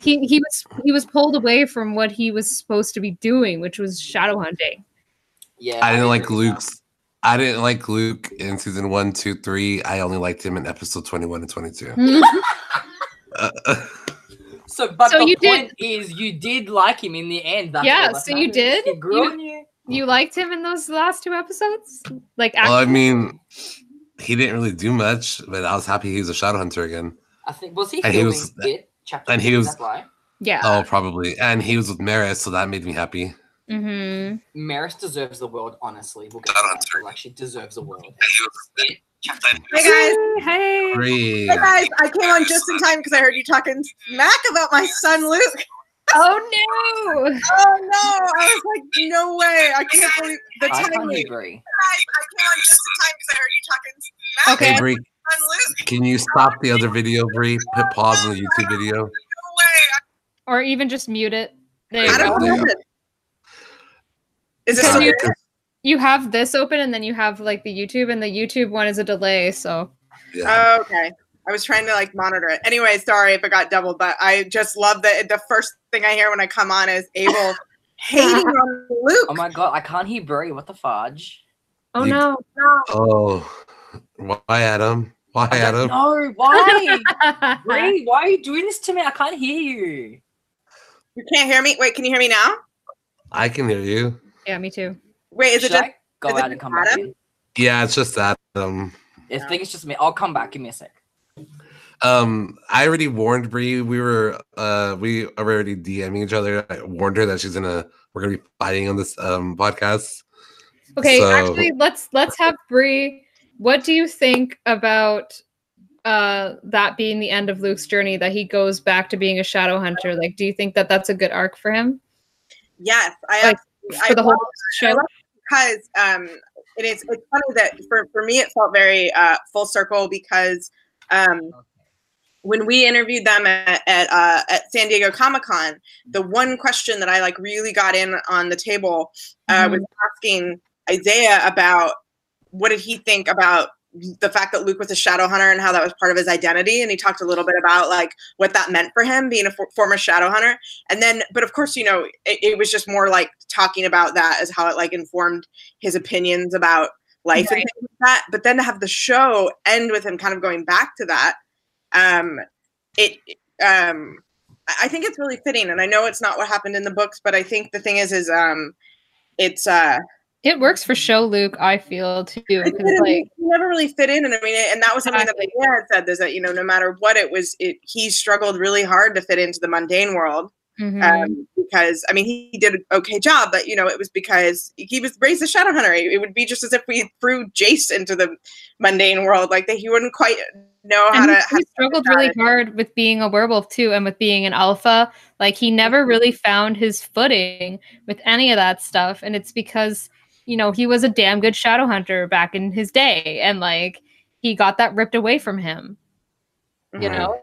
he he was he was pulled away from what he was supposed to be doing, which was shadow hunting. Yeah. I didn't like agree with that. Luke's. I didn't like Luke in season one, two, three. I only liked him in episode twenty-one and twenty-two. Uh, So, but So the you did- point is, you did like him in the end. That's Yeah, so you did? He grew You- on you. You liked him in those last two episodes, like well, I mean, he didn't really do much, but I was happy he was a shadow hunter again. I think was he And he was- it? Chapter and he was- is that right? yeah. Oh, probably, and he was with Maryse, so that made me happy. hmm Maryse deserves the world. Honestly, we'll get that. Hunter. Like she deserves the world. Hey guys, Hey. Hey guys, I came on just in time because I heard you talking smack about my son Luke. Oh no! Oh no! I was like, no way! I can't believe the I timing. can't agree. I came on just in time because I heard you talking smack Okay. Hey, Bree, about my son Luke. can you stop the other video, Bree? Put pause on the YouTube video. No way! Or even just mute it. There you I don't know. Yeah. Is this Can something? you- you have this open and then you have like the YouTube and the YouTube one is a delay. So Yeah. Oh, okay. I was trying to like monitor it. Anyway, sorry if it got doubled, but I just love that the first thing I hear when I come on is Abel hating on Luke. Oh my god, I can't hear Brie. What the fudge? oh You- no. Oh, why, Adam? Why, Adam? know. Why? Brie, why are you doing this to me? I can't hear you. You can't hear me? Wait, can you hear me now? I can hear you. yeah, me too. Wait, is it just I go out and just come back in? Yeah, it's just that. Um, I think it's just me. I'll come back. Give me a sec. Um, I already warned Bree. We were, uh, we are already DMing each other. I warned her that she's gonna, we're gonna be fighting on this um podcast. Okay, So- actually let's let's have Bree. What do you think about uh that being the end of Luke's journey that he goes back to being a shadow hunter? Like do you think that that's a good arc for him yes? I Like, absolutely- for I the whole I show? love because um it is it's funny that for, for me it felt very uh full circle because um when we interviewed them at at, uh, at San Diego Comic Con, the one question that I like really got in on the table uh, was asking Isaiah about what did he think about the fact that Luke was a shadow hunter and how that was part of his identity, and he talked a little bit about like what that meant for him being a for- former shadow hunter, and then but of course you know it, it was just more like talking about that as how it like informed his opinions about life and things like that. But then to have the show end with him kind of going back to that um it um I- think it's really fitting and i know it's not what happened in the books but i think the thing is is um it's uh It works for show Luke, I feel too. Because like never really fit in and i mean and that was something that Exactly. yeah said is that you know no matter what it was it he struggled really hard to fit into the mundane world mhm. um, because I mean he did an okay job, but you know it was because he was raised a shadow hunter. It it would be just as if we threw Jace into the mundane world, like that he wouldn't quite know how and to. he, How he struggled really hard with being a werewolf too and with being an alpha like he never really found his footing with any of that stuff and it's because you know he was a damn good shadow hunter back in his day and like he got that ripped away from him you Mhm. know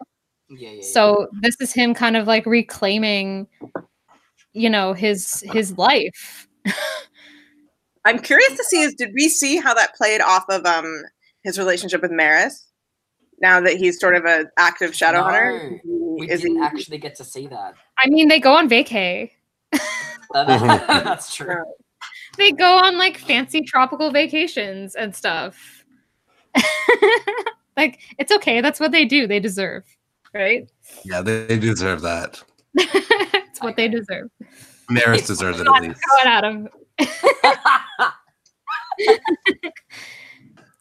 Yeah, yeah. yeah. so this is him kind of like reclaiming you know his his life I'm curious to see is did we see how that played off of um his relationship with Maryse? Now that he's sort of an active shadow hunter, we is didn't he, actually get to see that. i mean they go on vacay. That's true. they go on like fancy tropical vacations and stuff. like it's okay. That's what they do. They deserve. right? Yeah, they, they deserve that. it's what they deserve. Maryse deserves it at least. Go on, Adam.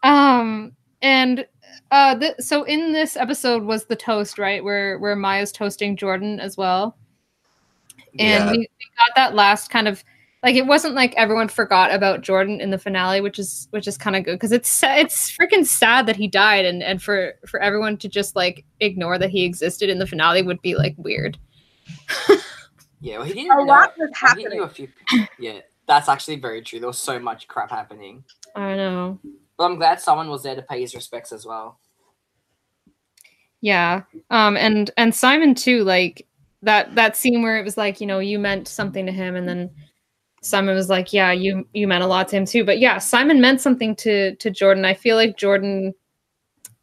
um, and uh, th- so in this episode was the toast, right? Where where Maya's toasting Jordan as well, and Yeah. we, we got that last kind of like it wasn't like everyone forgot about Jordan in the finale, which is which is kind of good because it's it's freaking sad that he died, and and for for everyone to just like ignore that he existed in the finale would be like weird. Yeah, well, he didn't A know. lot was he knew happening. a few. Yeah, that's actually very true. There was so much crap happening. I know. But I'm glad someone was there to pay his respects as well. Yeah. Um and and Simon too like that that scene where it was like, you know, you meant something to him and then Simon was like, yeah, you you meant a lot to him too. But yeah, Simon meant something to to Jordan. I feel like Jordan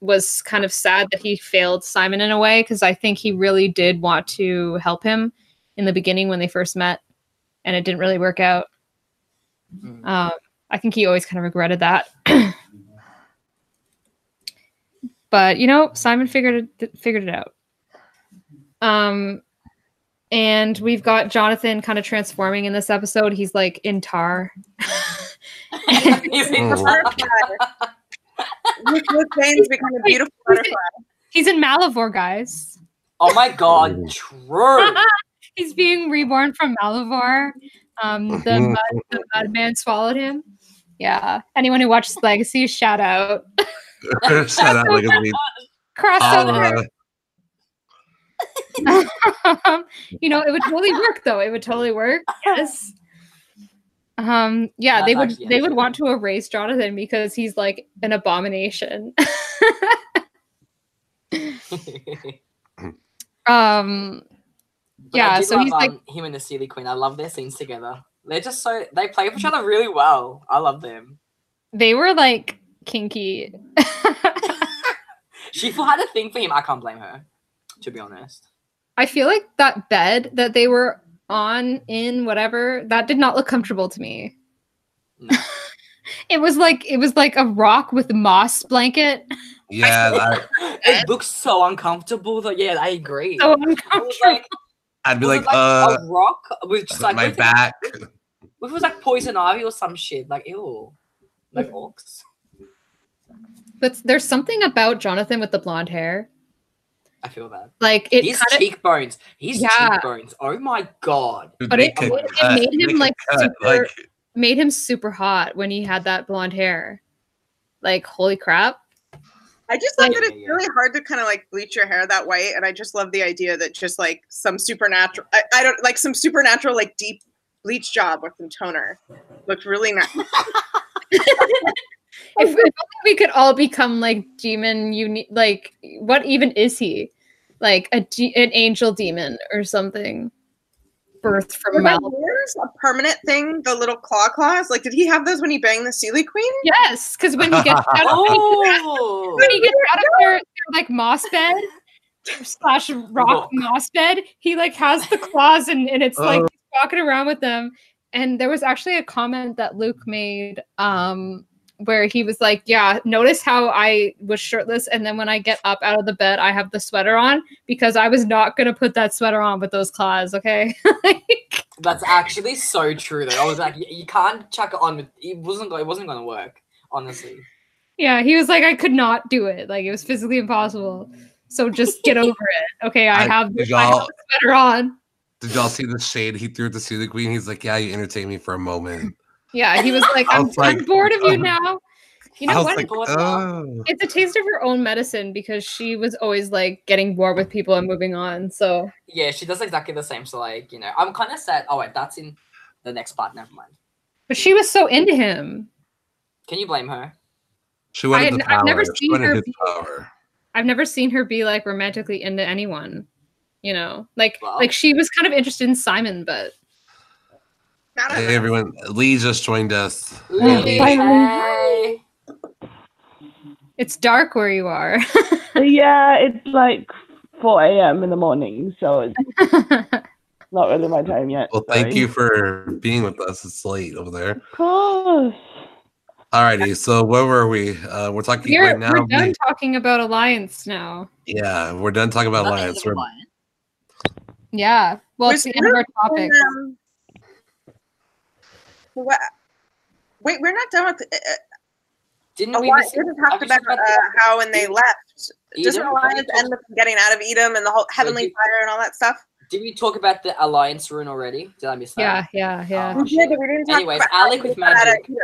was kind of sad that he failed Simon in a way because I think he really did want to help him in the beginning when they first met and it didn't really work out. Mm. Um I think he always kind of regretted that. but you know, Simon figured it figured it out. Um, and we've got Jonathan kind of transforming in this episode. He's like in tar. He's in- Oh. With with Jane's become a beautiful butterfly. He's in Malivore, guys. oh my god, true. He's being reborn from Malivore. Um, the mud, the mud man swallowed him. Yeah. Anyone who watches Legacy, shout out. Shout out like a lead. Crossover. Holla. you know, it would totally work though. It would totally work. Yes. Um, yeah, That's they would they would want to erase Jonathan because he's like an abomination. um But Yeah, I so love, he's like- um, him and the Seelie Queen. I love their scenes together. They're just so they play with each other really well. I love them. they were like kinky. She had a thing for him. I can't blame her, to be honest. I feel like that bed that they were on in whatever, that did not look comfortable to me. No. It was like it was like a rock with moss blanket. Yeah, I, it looks so uncomfortable. Though, yeah, I agree. So uncomfortable. like, I'd be it was like, uh, a rock with just like my if it- back. What if it was like poison ivy or some shit? Like ew, like orcs. But there's something about Jonathan with the blonde hair. I feel that. Like it His kind of cheekbones. His Yeah. cheekbones. Oh my god. But it- it- it made him, like, cut, super- like made him super hot when he had that blonde hair. Like holy crap. I just love Like- that it's Yeah, yeah. really hard to kind of like bleach your hair that white, and I just love the idea that just like some supernatural, I, I don't like some supernatural like deep bleach job with some toner looked really nice. If, if only we could all become like demon uni- like what even is he? Like a de- an angel demon or something. birth from Were Mal. ears a permanent thing? The little claw claws, like did he have those when he banged the Seelie Queen? Yes, because when he gets out of, Oh. when he gets out of their, their like moss bed slash rock Rock. moss bed, he like has the claws and, and it's like Oh. he's walking around with them. And there was actually a comment that Luke made um where he was like, Yeah, notice how I was shirtless and then when I get up out of the bed, I have the sweater on because I was not gonna put that sweater on with those claws, okay? Like, That's actually so true though. I was like, you can't chuck it on. With, it wasn't. It wasn't going to work. Honestly. yeah, he was like, I could not do it. Like it was physically impossible. So just get over it. Okay, I I- have, did I have the sweater on. Did y'all see the shade he threw at the Seelie Queen? He's like, yeah, you entertained me for a moment. Yeah, he was like, I I'm, was like, I'm bored of you um, now. You know what? like, oh. it's a taste of her own medicine because she was always like getting bored with people and moving on. So Yeah, she does exactly the same. So like, you know, I'm kind of sad. Oh wait, that's in the next part. Never mind. but she was so into him. Can you blame her? She wanted had- the I've never seen her be- power. I've never seen her be like romantically into anyone. You know, like Well. like she was kind of interested in Simon, but Not a- Hey everyone, Lee just joined us. Lily, Finally. it's dark where you are. yeah, it's like 4 a.m. in the morning, so it's not really my time yet. Well, thank sorry. you for being with us. It's late over there. Of course. Alrighty, so where were we? Uh, we're talking We're, right now. we're done we- talking about Alliance now. yeah, we're done talking about alliance. is We're, alliance. Yeah. Well, it's We're the end of our topic. Um, what? Wait, we're not done with. Uh, Didn't we? Alliance. miss- We just talked I about just uh, how when they left, doesn't Edom? Alliance end up getting out of Edom and the whole heavenly did- fire and all that stuff? Did we talk about the alliance rune already? Did I miss that? Yeah, yeah, yeah. Oh, We did, but we didn't talk Anyways, about Alec with got out of magic.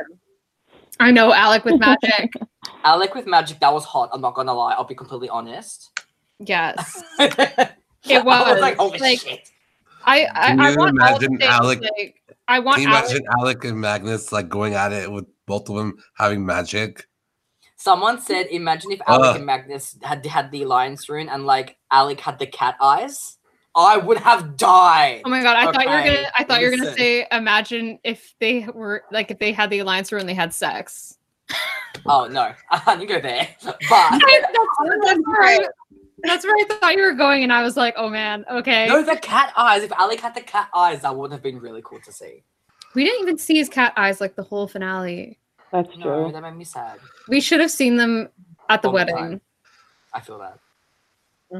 I know Alec with magic. Alec with magic, that was hot. I'm not gonna lie. I'll be completely honest. yes. it It was. like, holy Like, shit. I I, Can I you want all imagine things, Alec- like I want can you Alec imagine Alec and Magnus like going at it with both of them having magic? Someone said, imagine if Alec Ugh. and Magnus had had the alliance rune and like Alec had the cat eyes. I would have died. Oh my god, I thought you were gonna I thought you were gonna say imagine if they were like if they had the alliance rune and they had sex. Oh no, I didn't go there. But I- that's, that's where I, that's where I thought you were going, and I was like, oh man, okay. no, the cat eyes. If Alec had the cat eyes, that would have been really cool to see. We didn't even see his cat eyes like the whole finale. That's No, true. that made me sad. We should have seen them at the All wedding. time. I feel that.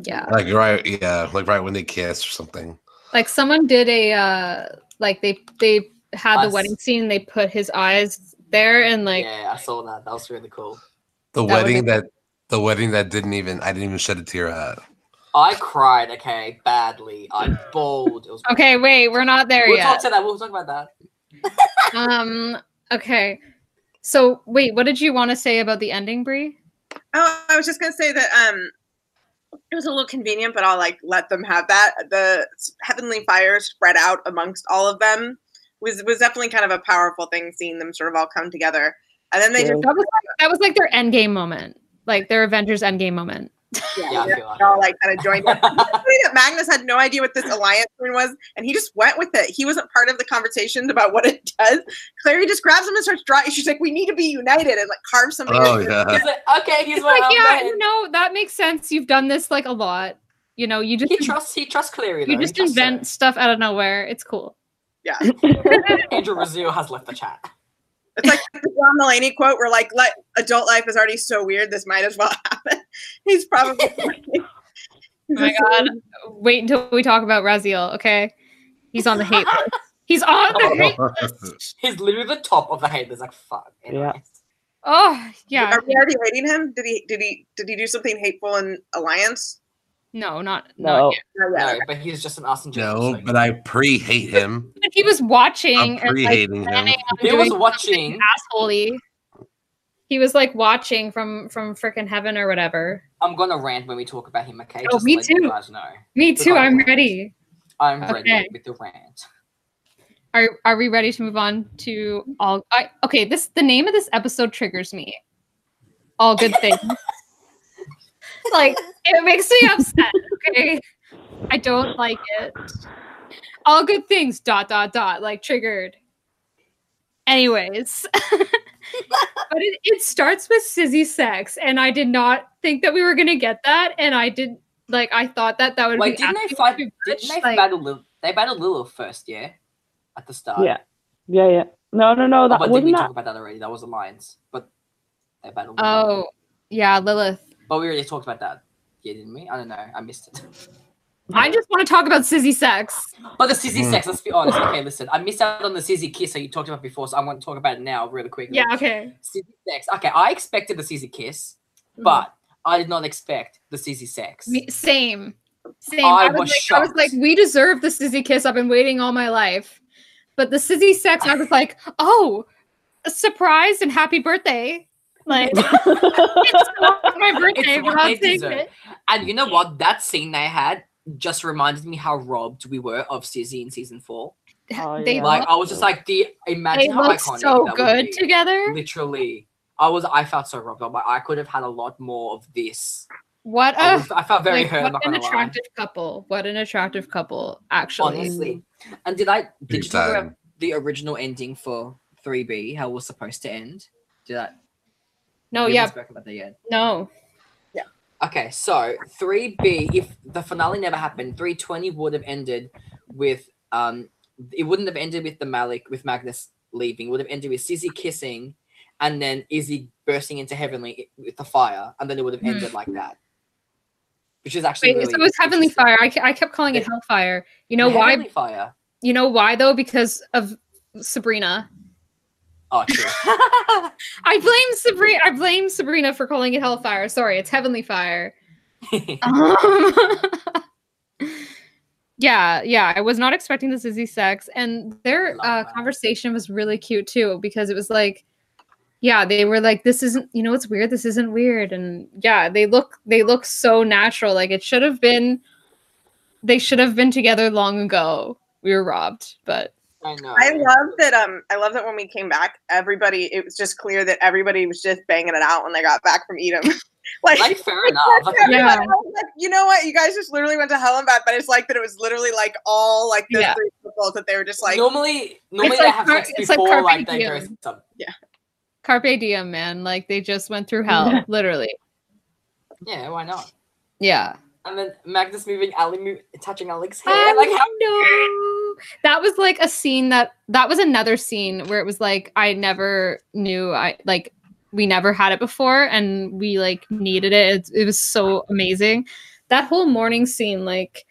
Yeah. Like right, yeah, like right when they kiss or something. Like someone did a uh like they they had the wedding scene, they put his eyes there and like yeah, I saw that. That was really cool. The That wedding be- that the wedding that didn't even I didn't even shed a tear at. I cried, okay, badly. I bawled. It was Okay, wait, we're not there We'll yet. talk to that. We'll talk about that. um okay. So wait, what did you want to say about the ending, Brie? Oh, I was just gonna say that um, it was a little convenient, but I'll like let them have that. The heavenly fire spread out amongst all of them was was definitely kind of a powerful thing. Seeing them sort of all come together, and then they just That was like, that was like their end game moment. Like their Avengers Endgame moment. Yeah, I feel like all like kind of joined in. It's funny that Magnus had no idea what this alliance thing was, and he just went with it. He wasn't part of the conversation about what it does. Clary just grabs him and starts drawing. She's like, "We need to be united," and like carve something. Oh into- yeah. He's like, okay, he's It's my like, own yeah, man. you know, that makes sense. You've done this like a lot. You know, you just He trusts. He trusts Clary. you though. just He her. invent stuff out of nowhere. It's cool. yeah. Andrew Raziel has left the chat. It's like the John Mulaney quote where like let adult life is already so weird, this might as well happen. He's probably Oh my god. Wait until we talk about Raziel, okay? He's on the hate list. He's on the hate He's literally the top of the hate. There's like fuck. Yeah. Oh yeah. Are we already hating him? Did he did he did he do something hateful in Alliance? No, not No. not yet. Not No, yet. but he's just an awesome. in. No, so- but I pre-hate him. But he was watching I'm pre-hating him. planning on he was watching. assholey. He was like watching from from freaking heaven or whatever. I'm gonna rant when we talk about him. Okay. Oh, Just me let you too. guys know. Me Good too. I'm you. ready. I'm Okay. ready with the rant. Are are we ready to move on to all? I, okay, this the name of this episode triggers me. All good things. Like it makes me upset. Okay, I don't like it. All good things. Dot dot dot. Like triggered. Anyways, but it, it starts with Sizzy sex, and I did not think that we were gonna get that, and I did like I thought that that would Wait, be didn't they fight? too Didn't much, they like- battle? Lil- They battled Lilith first, yeah, at the start. Yeah. Yeah, yeah. No, no, no. Oh, but did we wasn't talk about that already? That was the Alliance, but they battled. Lilith. Oh, yeah, Lilith. But we already talked about that. Yeah, didn't we? I don't know. I missed it. I just want to talk about Sizzy sex. But the Sizzy Mm. sex, let's be honest. Okay, listen, I missed out on the Sizzy kiss that you talked about before, so I'm going to talk about it now really quickly. Yeah, okay. Sizzy sex. Okay, I expected the Sizzy kiss, Mm-hmm. but I did not expect the Sizzy sex. Me, same. Same. I I, was, was like, I was like, we deserve the Sizzy kiss. I've been waiting all my life. But the Sizzy sex, I was like, oh, a surprise and happy birthday. Like, it's not my birthday, It's but what I'll take it. And you know what? That scene they had just reminded me how robbed we were of Sizzy in season four. Oh, They yeah. Like look, I was just like the imagine they how look iconic so that would good be. together. Literally, I was I felt so robbed. I'm like, I could have had a lot more of this. What I, a was, I felt very like, hurt. What an gonna lie. attractive couple. What an attractive couple, actually. Honestly, and did I did Big you talk time. about the original ending for 3B? How it was supposed to end? Did that? No, we yeah, haven't spoken about that yet. no. Yeah. Okay, so 3B, if the finale never happened, 320 would have ended with um it wouldn't have ended with the Malec with Magnus leaving. It would have ended with Sizzy kissing and then Izzy bursting into Heavenly with the fire, and then it would have Hmm. ended like that. Which is actually Wait, really so it was Heavenly. Fire. I, I kept calling it Hellfire. You know why? Heavenly Fire. You know why though? Because of Sabrina. Oh. I blame Sabrina. I blame Sabrina for calling it Hellfire. Sorry, it's Heavenly Fire. Um, yeah, yeah. I was not expecting this Izzy sex, and their uh, conversation was really cute too because it was like, yeah, they were like, "This isn't, you know, it's weird. This isn't weird," and yeah, they look, they look so natural. Like it should have been, they should have been together long ago. We were robbed, but I know. I love that. Um, I love that when we came back, everybody. It was just clear that everybody was just banging it out when they got back from Edom. like, like fair enough. Like, Yeah. Like, you know what? You guys just literally went to hell and back, but it's like that. It was literally like all like the Yeah. three couples that they were just like. normally, normally It's they like have sex it's like before Carpe like, they Diem. go some. Carpe Diem, man. Like they just went through hell, literally. Yeah, why not? Yeah. And then Magnus moving Ali, move, touching Alec's hair. I like how know. That was like a scene that that was another scene where it was like I never knew I like we never had it before and we like needed it. It, it was so amazing. That whole morning scene, like,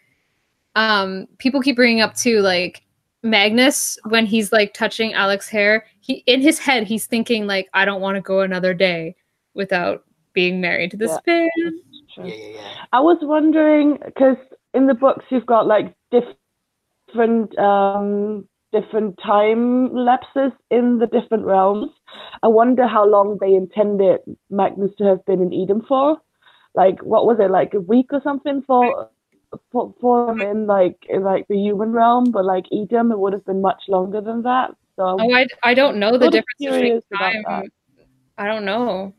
um, people keep bringing up too, like Magnus when he's like touching Alec's hair. He in his head he's thinking like I don't want to go another day without being married to this man. Yeah, yeah, yeah. I was wondering because in the books you've got like different um, different time lapses in the different realms. I wonder how long they intended Magnus to have been in Edom for. Like, what was it like a week or something for for, for him in like in like the human realm, but like Edom, it would have been much longer than that. So Oh, I, I don't know the difference between curious about time. I don't know.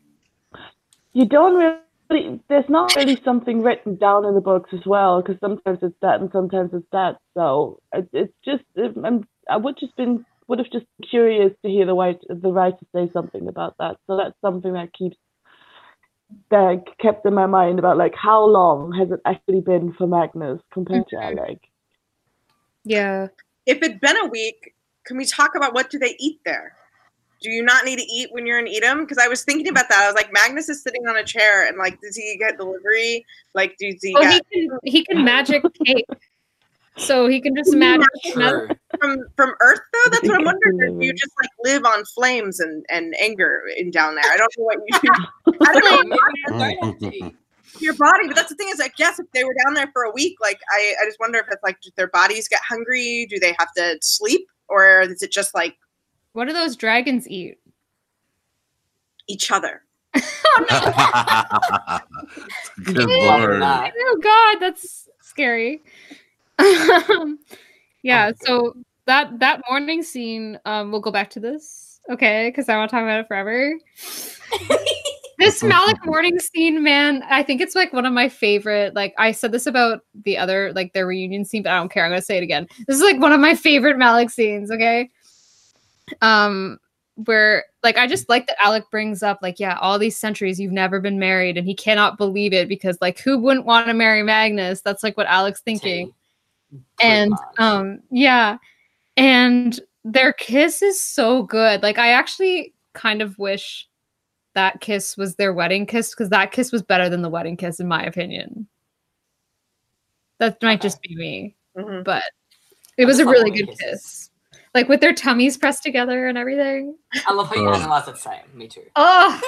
you don't really there's not really something written down in the books as well because sometimes it's that and sometimes it's that so it, it's just it, I'm, i would just been would have just curious to hear the white the writer say something about that so that's something that keeps that kept in my mind about like how long has it actually been for magnus compared to Mhm. alec Yeah. if it'd been a week, can we talk about what do they eat there? Do you not need to eat when you're in Edom? Because I was thinking about that. I was like, Magnus is sitting on a chair, and like, does he get delivery? Like, does he Oh, get he can he can magic cake. So he can just magic. True. from from Earth though? That's what I'm wondering. Or do you just like live on flames and and anger in down there? I don't know what you do. I don't know Maybe you don't have to eat. your body, but that's the thing is, I guess if they were down there for a week, like I, I just wonder if it's like do their bodies get hungry? Do they have to sleep, or is it just like What do those dragons eat? each other? oh, no. Good Love lord. Oh God, that's scary. Um, yeah. So that that morning scene, um, we'll go back to this, okay? Because I want to talk about it forever. this Malec morning scene, man, I think it's like one of my favorite. Like I said this about the other, like their reunion scene, but I don't care. I'm gonna say it again. This is like one of my favorite Malec scenes. Okay. Um, where like I just like that Alec brings up like yeah, all these centuries you've never been married, and he cannot believe it because like who wouldn't want to marry Magnus? That's like what Alec's thinking. And um yeah. And their kiss is so good. Like i actually kind of wish that kiss was their wedding kiss because that kiss was better than the wedding kiss in my opinion. That might just be me Mhm. but it was a really good kiss like with their tummies pressed together and everything I love how you Ugh. analyze it same. Me too. oh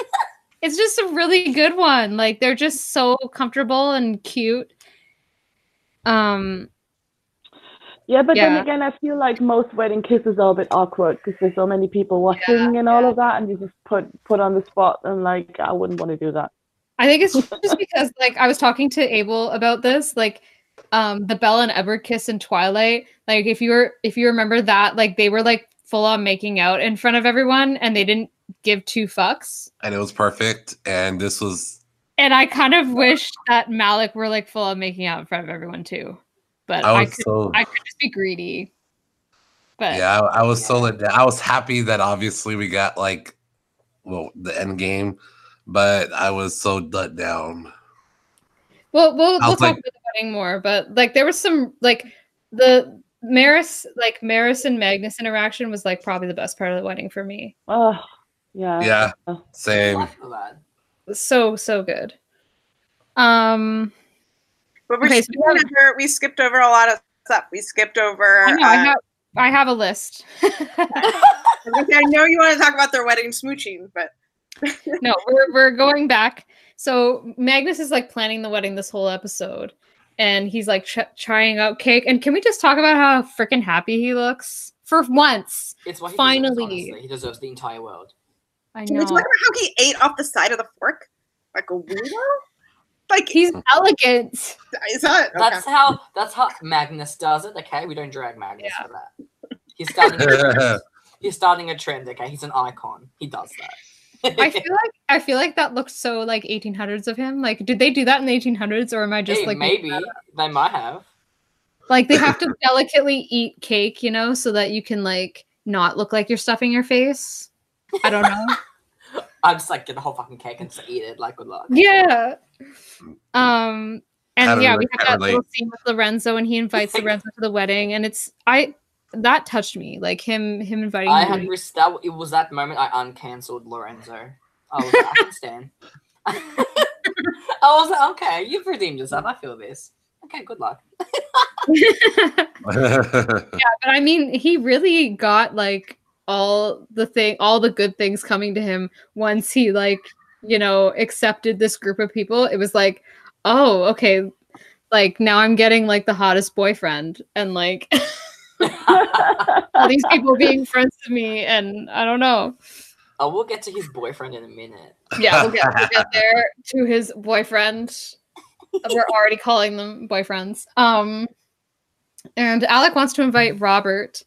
it's just a really good one like they're just so comfortable and cute um Yeah, but Yeah. then again, I feel like most wedding kisses are a bit awkward because there's so many people watching and all of that, and you just put put on the spot, and like I wouldn't want to do that. I think it's just because like I was talking to Abel about this, like um the Bella and Edward kiss in Twilight. Like if you were if you remember that, like they were like full on making out in front of everyone and they didn't give two fucks. and it was perfect. And this was, And I kind of wish that Malec were like full on making out in front of everyone too. But I I, could so, I could just be greedy. But yeah, I, I was so let down. I was happy that obviously we got like, well, the end game, but I was so let down. Well, we'll I we'll talk about the wedding more, but like there was some like the Maryse like Maryse and Magnus interaction was like probably the best part of the wedding for me. Oh, Yeah. Yeah, same. I feel that. So so good. Um, But we're Okay, so we have- over, we skipped over a lot of stuff. We skipped over. I know I uh, have I have a list. I was gonna say, I know you want to talk about their wedding smooching, but no, we're we're going back. So Magnus is like planning the wedding this whole episode, and he's like tr- trying out cake. And can we just talk about how freaking happy he looks for once? It's what he Finally. deserves. He deserves the entire world. I know. can we talk about how he ate off the side of the fork like a weirdo? Like he's elegant. is that okay. That's how that's how Magnus does it, okay? We don't drag Magnus for that. He's starting a, he's starting a trend, okay? He's an icon. He does that. I feel like I feel like that looked so like 1800s of him. Like, did they do that in the 1800s, or am I just Hey, like maybe they might have. like they have to delicately eat cake, you know, so that you can like not look like you're stuffing your face? I don't know. I'm just like get the whole fucking cake and just eat it. Like good luck. yeah. Um. And yeah, relate- we have can't that little scene with Lorenzo, and he invites Lorenzo to the wedding, and it's I that touched me, like him him inviting. I had the- ris- that. It was that moment I uncancelled Lorenzo. I was like, I can stand. I was like, okay, you've redeemed yourself. I feel this. Okay, good luck. yeah, but I mean, he really got like all the thing, all the good things coming to him once he like, you know, accepted this group of people. It was like, oh, okay, like now I'm getting like the hottest boyfriend, and like all these people being friends to me, and I don't know. I will get to his boyfriend in a minute. Yeah, we'll get, we'll get there to his boyfriend. We're already calling them boyfriends. Um, and Alec wants to invite Robert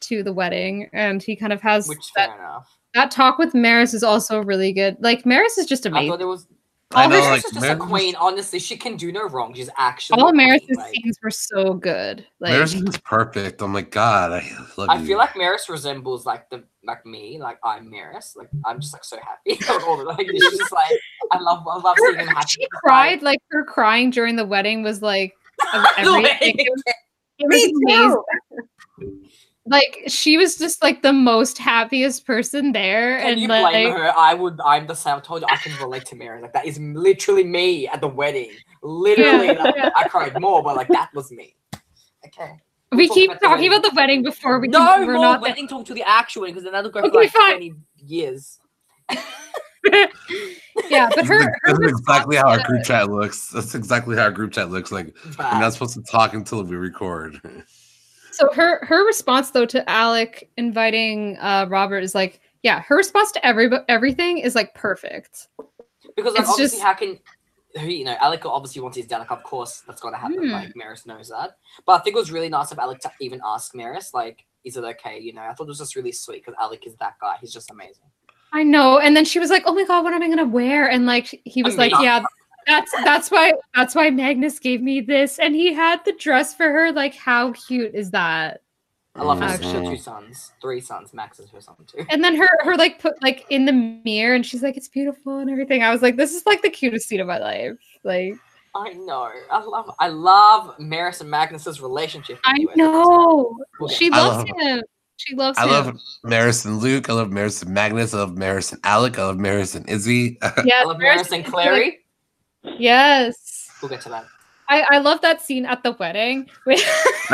to the wedding, and he kind of has Which that, fair enough. that talk with Maryse is also really good. Like Maryse is just I thought it was. I know, Maryse like, is just Maryse a queen. Honestly, she can do no wrong. She's actually. All a Maryse's queen, like- scenes were so good. Like Maryse is perfect. Oh my god, I love I you. feel like Maryse resembles like the like me, like I'm Maryse. Like I'm just like so happy. Like she's just like I love I love seeing him happy. she cried. Like her crying during the wedding was like of everything. It was, it Me was too. Amazing. Like she was just like the most happiest person there, Can and you like blame her? I would. I'm the same. I told you I can relate to Mary. Like that is literally me at the wedding. Literally, Yeah. like, I cried more, but like that was me. Okay. we We'll talk keep about talking wedding. about the wedding before we no can, we're more not wedding talk to the actual because then that'll go for like fine. twenty years. yeah, but her, this her is exactly how our group chat looks. That's exactly how our group chat looks. Like we're not supposed to talk until we record. So her her response though to Alec inviting uh Robert is like, yeah, her response to every everything is like perfect. Because like It's obviously, just- how can who you know? Alec obviously wants his dad. Like, of course, that's gonna happen. Hmm. Like, Maryse knows that. But I think it was really nice of Alec to even ask Maryse, like, is it okay? You know, I thought it was just really sweet because Alec is that guy. He's just amazing. I know. And then she was like, "Oh my god, what am I gonna wear?" And like he was like, Amazing. "Yeah, that's that's why that's why Magnus gave me this." And he had the dress for her. Like, how cute is that? I love her mm-hmm. Actually- two sons, three sons. Max is her son too. And then her her like put like in the mirror, and she's like, "It's beautiful" and everything. I was like, "This is like the cutest scene of my life." Like, I know. I love. I love Maryse and Magnus's relationship. I anyway. know We'll she I loves love- him. She loves him. I him. love Maryse and Luke. I love Maryse and Magnus. I love Maryse and Alec. I love Maryse and Izzy. yeah, I love Maryse and Clary. Yes. We'll get to that. I, I love that scene at the wedding with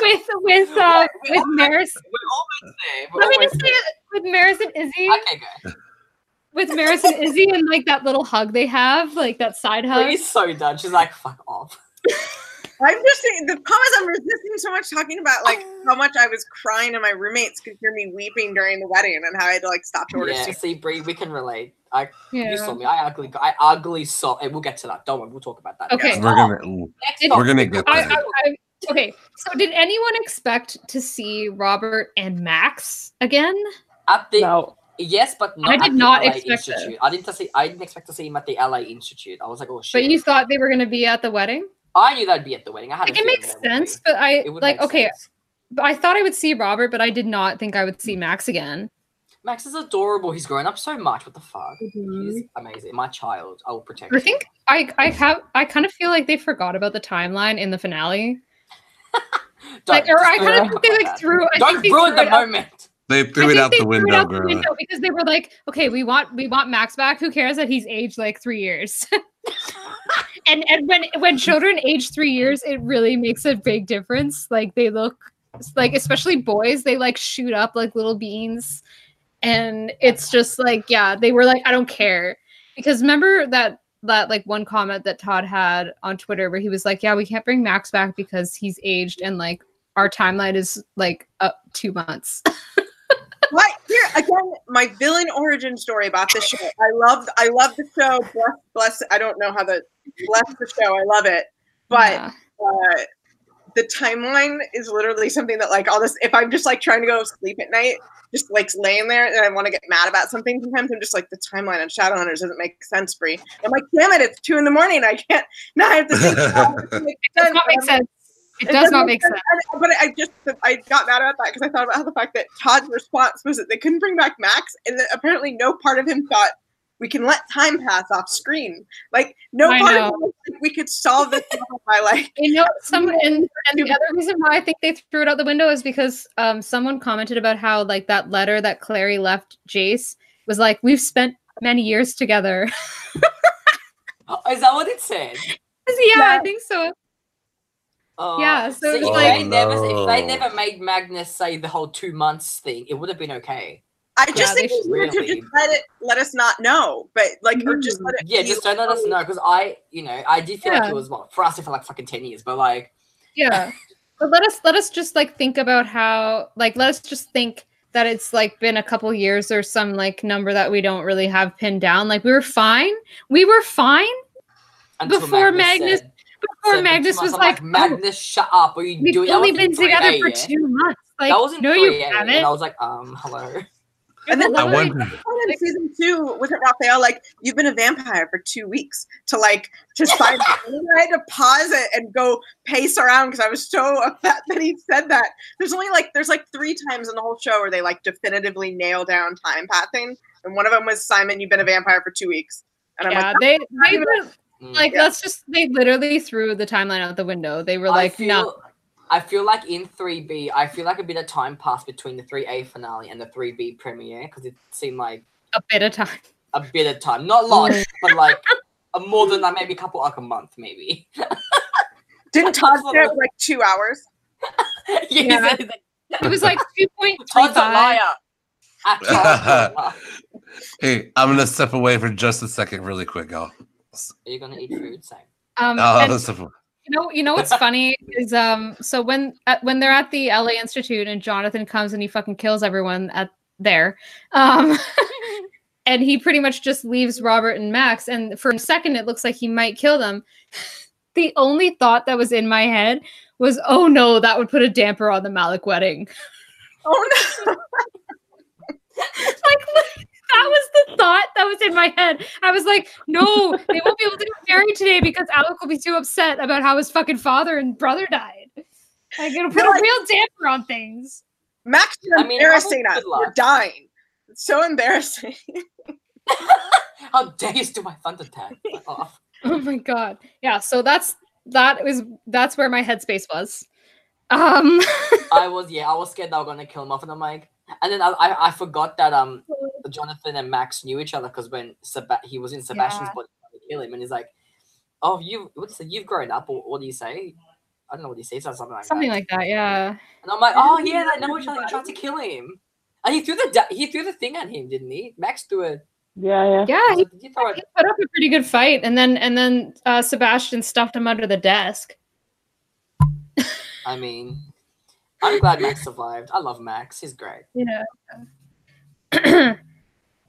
with with uh with Maryse. We're almost there. We're Let me just say it with Maryse and Izzy. Okay, go. With Maryse and Izzy and like that little hug they have, like that side hug. He's so done. She's like, fuck off. I'm just saying the problem is I'm resisting so much talking about like oh. how much I was crying and my roommates could hear me weeping during the wedding and how I had to like stop to order Yeah, soup. see, Brie, we can relate. I yeah. you saw me. I ugly. I ugly saw. Hey, we'll get to that. Don't worry. We'll talk about that. Okay. Next we're gonna oh, ooh, Next we're gonna get I, there. I, I, okay, so did anyone expect to see Robert and Max again? At the No. yes, but not I at did the not LA expect it. I didn't to see. I didn't expect to see him at the LA Institute. I was like, oh shit. But you thought they were going to be at the wedding? I knew that'd be at the wedding. I had. Like it makes sense, but I It would like okay. sense. But I thought I would see Robert, but I did not think I would see Max again. Max is adorable. He's grown up so much. What the fuck? Mhm. He's amazing. My child. I will protect. I him. think I I have I kind of feel like they forgot about the timeline in the finale. Like, or I kind of think they like threw. I think Don't they ruin threw the it out- moment. They I threw it out the threw it window, out the window because they were like, okay, we want we want Max back. Who cares that he's aged like three years? and and when when children age three years, it really makes a big difference. Like they look like especially boys, they like shoot up like little beans. And it's just like, yeah, they were like, I don't care. Because remember that that like one comment that Todd had on Twitter where he was like, Yeah, we can't bring Max back because he's aged and like our timeline is like up two months. What here again? My villain origin story about this show. I love, I love the show. Bless, bless. I don't know how the bless the show. I love it, but Yeah. uh, the timeline is literally something that like all this. If I'm just like trying to go sleep at night, just like laying there and I want to get mad about something, sometimes I'm just like the timeline on Shadowhunters doesn't make sense, Bree. I'm like, damn it, it's two in the morning. I can't. Now I have to think. about it. It It does not make sense. It does doesn't make sense. And- But I just I got mad about that because I thought about how the fact that Todd's response was that they couldn't bring back Max, and that apparently no part of him thought we can let time pass off screen. Like no I part know. of him we could solve this problem by like You know, some and, and the other reason why I think they threw it out the window is because um someone commented about how like that letter that Clary left Jace was like, We've spent many years together. Oh, is that what it said? yeah, I think so. Oh, Yeah, so see, if like- they oh, never, if they never made Magnus say the whole two months thing, it would have been okay. I just they think we should really- just let it let us not know, but like or just mm. let it Yeah, just don't let us know because I, you know, I did feel like it was what for us it for like fucking ten years, but like, Yeah. but let us let us just like think about how like let us just think that it's like been a couple years or some like number that we don't really have pinned down. Like we were fine. We were fine until Before Magnus- said- before Magnus was us, I'm like, "Oh, Magnus, shut up! Are you We've doing? That only was been together 3A, for yeah? two months. Like, that was in no, you 3A, haven't. And I was like, um, hello. And then I Literally- wonder. in season two, wasn't Raphael like, you've been a vampire for two weeks to like to find and then I had to pause it and go pace around because I was so upset that he said that. There's only like there's like three times in the whole show where they like definitively nail down time passing. And one of them was Simon, you've been a vampire for two weeks. And I'm yeah, like, they not they even were, Mm. Like Yeah. let's just they literally threw the timeline out the window. They were I like, feel, no, I feel like in 3B, I feel like a bit of time passed between the 3A finale and the 3B premiere because it seemed like a bit of time. a bit of time, not long, but like a more than like maybe a couple, like a month, maybe. didn't Todd stay up like two hours? yeah, Yeah. It was like two point three Todd's a five. liar. Todd's a liar. Hey, I'm gonna step away for just a second, really quick, y'all. Are you gonna eat food? Same. Um, Oh, and that's a- you know, you know what's funny is um, so when at, when they're at the LA Institute and Jonathan comes and he fucking kills everyone at there, um, and he pretty much just leaves Robert and Max, and for a second it looks like he might kill them. The only thought that was in my head was, "Oh no, that would put a damper on the Malec wedding." Oh no. like that was the thought that was in my head. I was like, no, they won't be able to get married today because Alec will be too upset about how his fucking father and brother died. Like it'll put No, a I- real damper on things. Max, you're I mean, embarrassing Robert, us. good We're dying. It's so embarrassing. How dare you steal my thunder tag? Fuck off. Oh my god. Yeah, so that's that was that's where my headspace was. Um I was yeah, I was scared I was gonna kill him off, and I'm like, and then I I, I forgot that um Jonathan and Max knew each other because when Seba- he was in Sebastian's Yeah. body trying to kill him, and he's like, oh you what do you say? You've grown up, or what do you say? I don't know what he says, or something like that. something that. like that, yeah. and I'm like, oh yeah, they know each other. He tried to kill him, and he threw the he threw the thing at him, didn't he? Max threw it. Yeah, yeah. Yeah, he, he throw he put up a pretty good fight and then and then uh Sebastian stuffed him under the desk. I mean, I'm glad Max survived. I love Max. He's great. Yeah.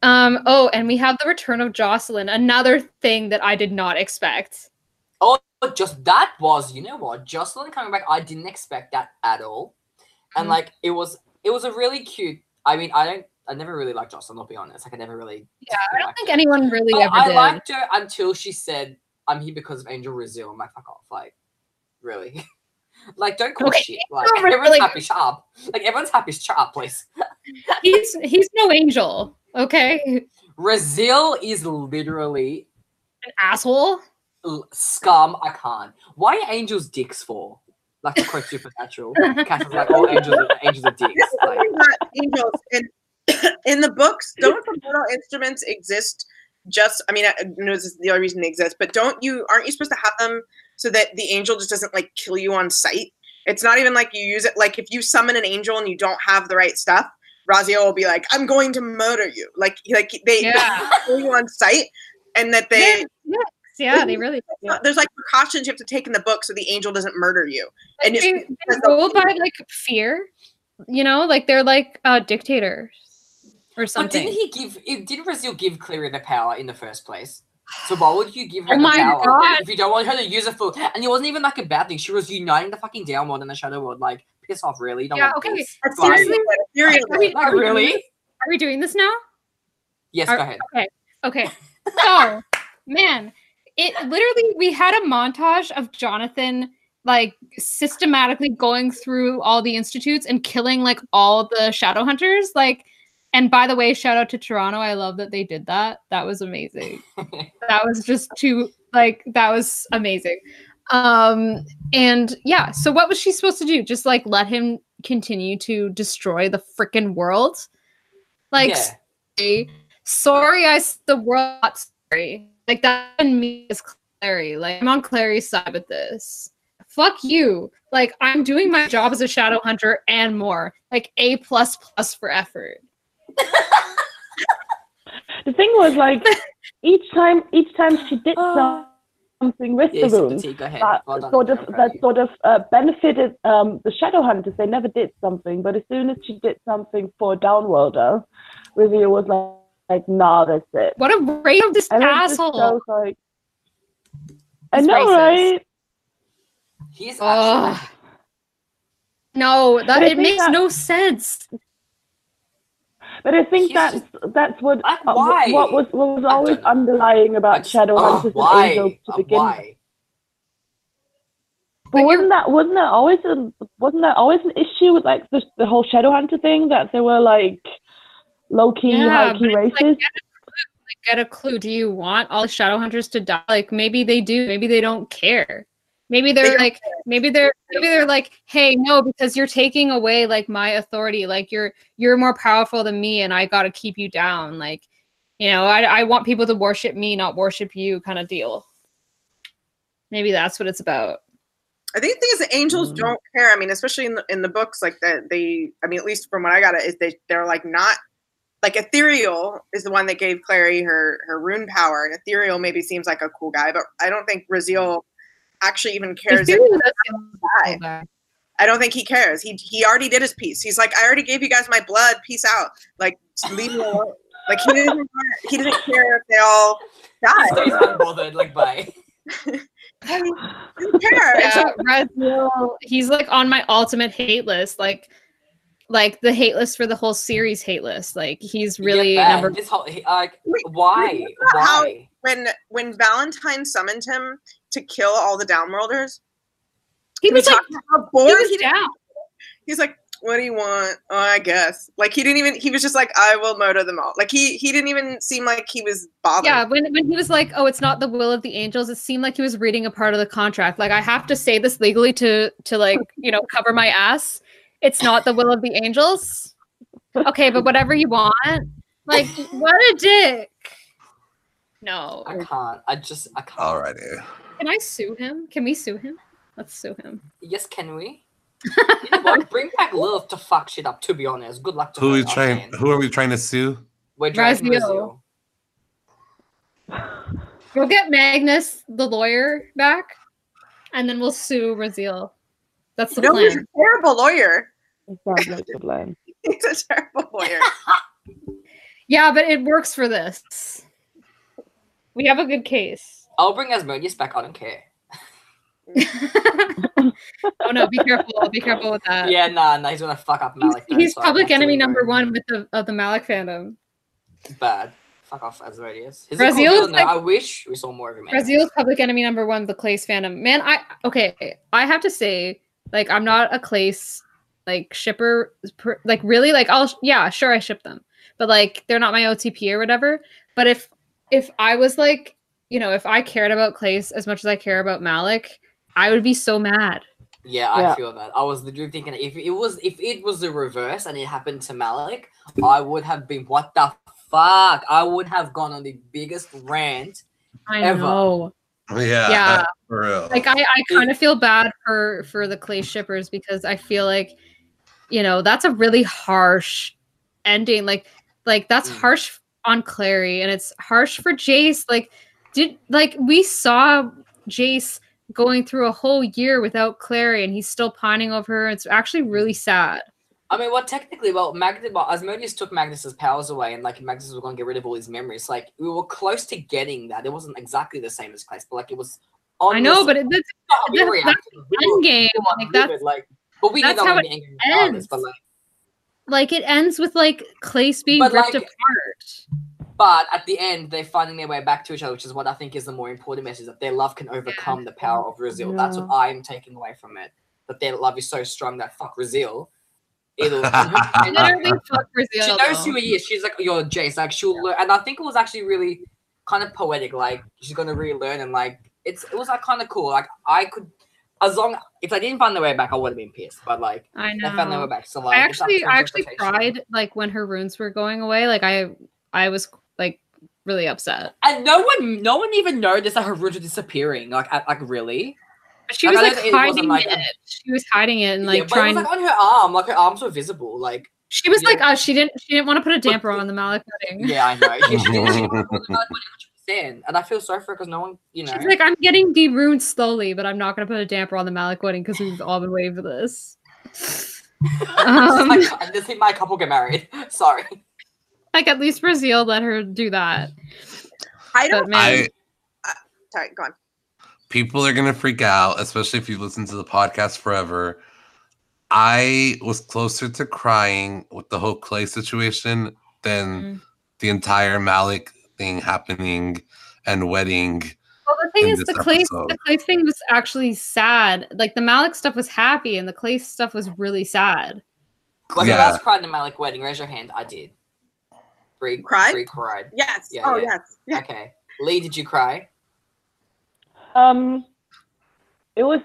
um. Oh, and we have the return of Jocelyn. Another thing that I did not expect. Oh, just that was, you know what, Jocelyn coming back. I didn't expect that at all, and Mhm. like it was, it was a really cute. I mean, I don't, I never really liked Jocelyn. I'll be honest. Like I never really. Yeah, I don't think her. anyone really But ever I did. liked her until she said, "I'm here because of Angel Raziel." I'm like, fuck off, like, really. Like, don't call Okay, shit. Like, really- everyone's happy. Shut up. Like, everyone's happy. Shut up, please. he's he's no angel. Okay, Raziel is literally an asshole. scum. I can't. Why are angels dicks for? Like to quote Supernatural. Cass is like all angels are, angels are dicks. Like, not angels in in the books don't the mortal instruments exist just i mean i know this is the only reason they exist but don't you aren't you supposed to have them so that the angel just doesn't like kill you on sight it's not even like you use it like if you summon an angel and you don't have the right stuff Raziel will be like i'm going to murder you like like they, Yeah. kill you on sight and that they Yes, yeah, they really do. there's like precautions you have to take in the book so the angel doesn't murder you and They, it's they rule by like fear, you know, like they're like uh dictators or but something. didn't he give? It, didn't Raziel give Clary the power in the first place? So why would you give her Oh the power God. if you don't want her to use it for? And it wasn't even like a bad thing. She was uniting the fucking Down World and the Shadow World. Like, piss off, really? Don't Yeah, want okay. this? That's Like- seriously Are we- Like, are we really? Are we doing this now? Yes, Are- go ahead. Okay. Okay. So, man, it literally we had a montage of Jonathan like systematically going through all the institutes and killing like all the shadow hunters like and by the way shout out to Toronto I love that they did that that was amazing that was just too like that was amazing um and yeah so what was she supposed to do? Just like let him continue to destroy the freaking world? Like Yeah. sorry, sorry i s- the world sorry. Like that and me is clary. Like i'm on clary's side with this. Fuck you. Like i'm doing my job as a shadow hunter and more. Like a plus plus for effort. The thing was like each time, each time she did some, something with Yes, the runes T, go ahead. that Well sort of that you. sort of uh, benefited um, the shadow hunters. They never did something, but as soon as she did something for Downworlder, Raziel was like, like, nah, that's it. what a racist And it just asshole shows like, I He's know, racist. right? He's Ugh. actually. no that But it makes that- no sense But I think He's that's that's what Like, uh, why? what was what was always underlying about Like, shadow oh, hunters why? and angels to Uh, begin with. why? But But wasn't that wasn't that always a, wasn't that always an issue with like the the whole shadow hunter thing that they were like low key, Yeah, high key it's like, races? get a clue, like, get a clue. Do you want all the shadow hunters to die? Like maybe they do, maybe they don't care. Maybe they're don't like, maybe they're maybe they're like, hey, no, because you're taking away like my authority. Like you're you're more powerful than me, and I gotta keep you down. Like, you know, I I want people to worship me, not worship you, kind of deal. Maybe that's what it's about. I think the thing is that angels Mm. don't care. I mean, especially in the in the books, like that they. I mean, at least from what I got, it is they they're like not like Ithuriel is the one that gave Clary her her rune power, and Ithuriel maybe seems like a cool guy, but I don't think Raziel actually even cares. if Ithuriel does he seem die. cool guy. I don't think he cares. He he already did his piece. He's like, I already gave you guys my blood. Peace out. Like, leave me alone. Like he doesn't he doesn't care if they all He die. stays unbothered, like, bye. I mean, he doesn't care. It's yeah, Raziel, he's like on my ultimate hate list, like like the hate list for the whole series hate list. Like he's really yeah, number This whole, he- like, Wait, why? wait, how- Why? when when Valentine summoned him to kill all the downworlders, he was like talk about how he bored was he down. he's like, "What do you want?" Oh, I guess. Like he didn't even. He was just like, "I will murder them all." Like he he didn't even seem like he was bothered. Yeah, when when he was like, "Oh, it's not the will of the angels," it seemed like he was reading a part of the contract. Like I have to say this legally to to like you know cover my ass. It's not the will of the angels. Okay, but whatever you want. Like what a dick. No. I can't. I just, I can't. Alrighty. Can I sue him? Can we sue him? Let's sue him. Yes, can we? you know what? Bring back love to fuck shit up. To be honest, good luck to Who are we trying? saying. Who are we trying to sue? We're dragging Raziel. Raziel. We'll get Magnus, the lawyer, back, and then we'll sue Raziel. That's the no, he's a terrible lawyer. It sounds like a plan. He's a terrible lawyer. Yeah, but it works for this. We have a good case. I'll bring Asmodeus back. I don't care. oh no, be careful. Be careful with that. yeah, nah, nah. He's gonna fuck up He's, Malec. though, he's so public enemy number one with the of the Malec fandom. Bad. Fuck off, Asmodeus. He's Raziel's a cool like- I wish we saw more of him. Raziel's public enemy number one, the Clace fandom. Man, I okay. I have to say, like, I'm not a Clace like shipper. per- Like, really, like, I'll yeah, sure, I ship them, but like, they're not my OTP or whatever. But if if I was like, you know, if I cared about Clace as much as I care about Malec, I would be so mad. Yeah, I Yeah. feel that. I was literally thinking if it was if it was the reverse and it happened to Malec, I would have been what the fuck? I would have gone on the biggest rant. I Ever. know. Yeah. Yeah. For real. Like I, I kind of feel bad for for the Clace shippers because I feel like, you know, that's a really harsh ending. Like, like that's Mm. harsh on Clary, and it's harsh for Jace. Like, did like we saw Jace going through a whole year without Clary, and he's still pining over her. It's actually really sad. I mean, well, technically, well, Magnus, well, Asmodeus took Magnus's powers away, and like Magnus was going to get rid of all his memories. Like we were close to getting that. It wasn't exactly the same as Clace, but like it was. On I know, but it, that's, that's- that's We end game. Like that's like, but we that's how it angry. But ends. like, like it ends with like Clace being But, ripped like, apart. But at the end, they're finding their way back to each other, which is what I think is the more important message that their love can overcome the power of Raziel. That's what I'm taking away from it. That their love is so strong that fuck Raziel. It'll. Literally, fuck she knows who he is. She's like, you're Jace. Like she'll learn, and I think it was actually really kind of poetic. Like she's gonna relearn, and like it's it was like kind of cool. Like I could, as long if I didn't find the way back, I would have been pissed. But like I I found the way back. So like I actually, I actually cried like when her runes were going away. Like I, I was like really upset. And no one, no one even noticed that her runes were disappearing. Like, at, like really. But she was like know it hiding like, it. She was hiding it and like yeah, trying. it was like on her arm. Like her arms were visible. Like she was yeah. like, uh, she didn't, she didn't want to put a damper on the Malec wedding. yeah, I know. She, she. She and I feel sorry for her because no one, you know. She's like, I'm getting de-runed slowly, but I'm not gonna put a damper on the Malec wedding because we've all been waiting for this. Um, I just think my couple get married. Sorry. Like at least Raziel let her do that. I don't. man, I Sorry, go on. people are gonna freak out, especially if you listen to the podcast forever. I was closer to crying with the whole clay situation than Mm. the entire Malec thing happening and wedding. well, the thing is, the clay, episode. the clay thing was actually sad. Like the Malec stuff was happy, and the clay stuff was really sad. Was Yeah. the last cried in the Malec wedding? Raise your hand. I did. Bree Cried? Bree cried. Yes. Yeah, oh, yeah. yes. Yeah. Okay. Lee, did you cry? Um, it was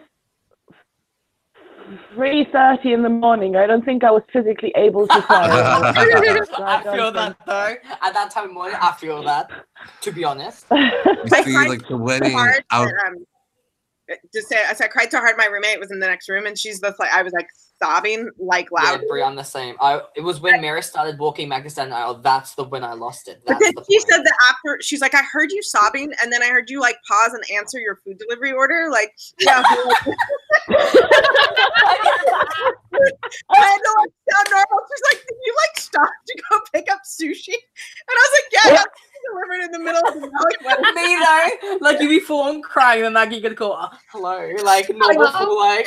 three thirty in the morning. I don't think I was physically able to cry. I feel that though. At that time of morning, I feel that. To be honest. You I see, like the wedding, hard I was, um, just say, I said, I cried so hard. My roommate was in the next room, and she's just like, I was like sobbing like loud. Brie, I'm the same. I it was when Mary started walking back down the aisle. That's the when I lost it. But That's then the she point. said that after she's like, I heard you sobbing, and then I heard you like pause and answer your food delivery order. Like, yeah. I had to like sound normal. She's like, Did you like stop to go pick up sushi? And I was like, Yeah, I delivered in the middle of the Malec wedding. Me though, like you be full on crying and like you gonna call uh, hello, like normal like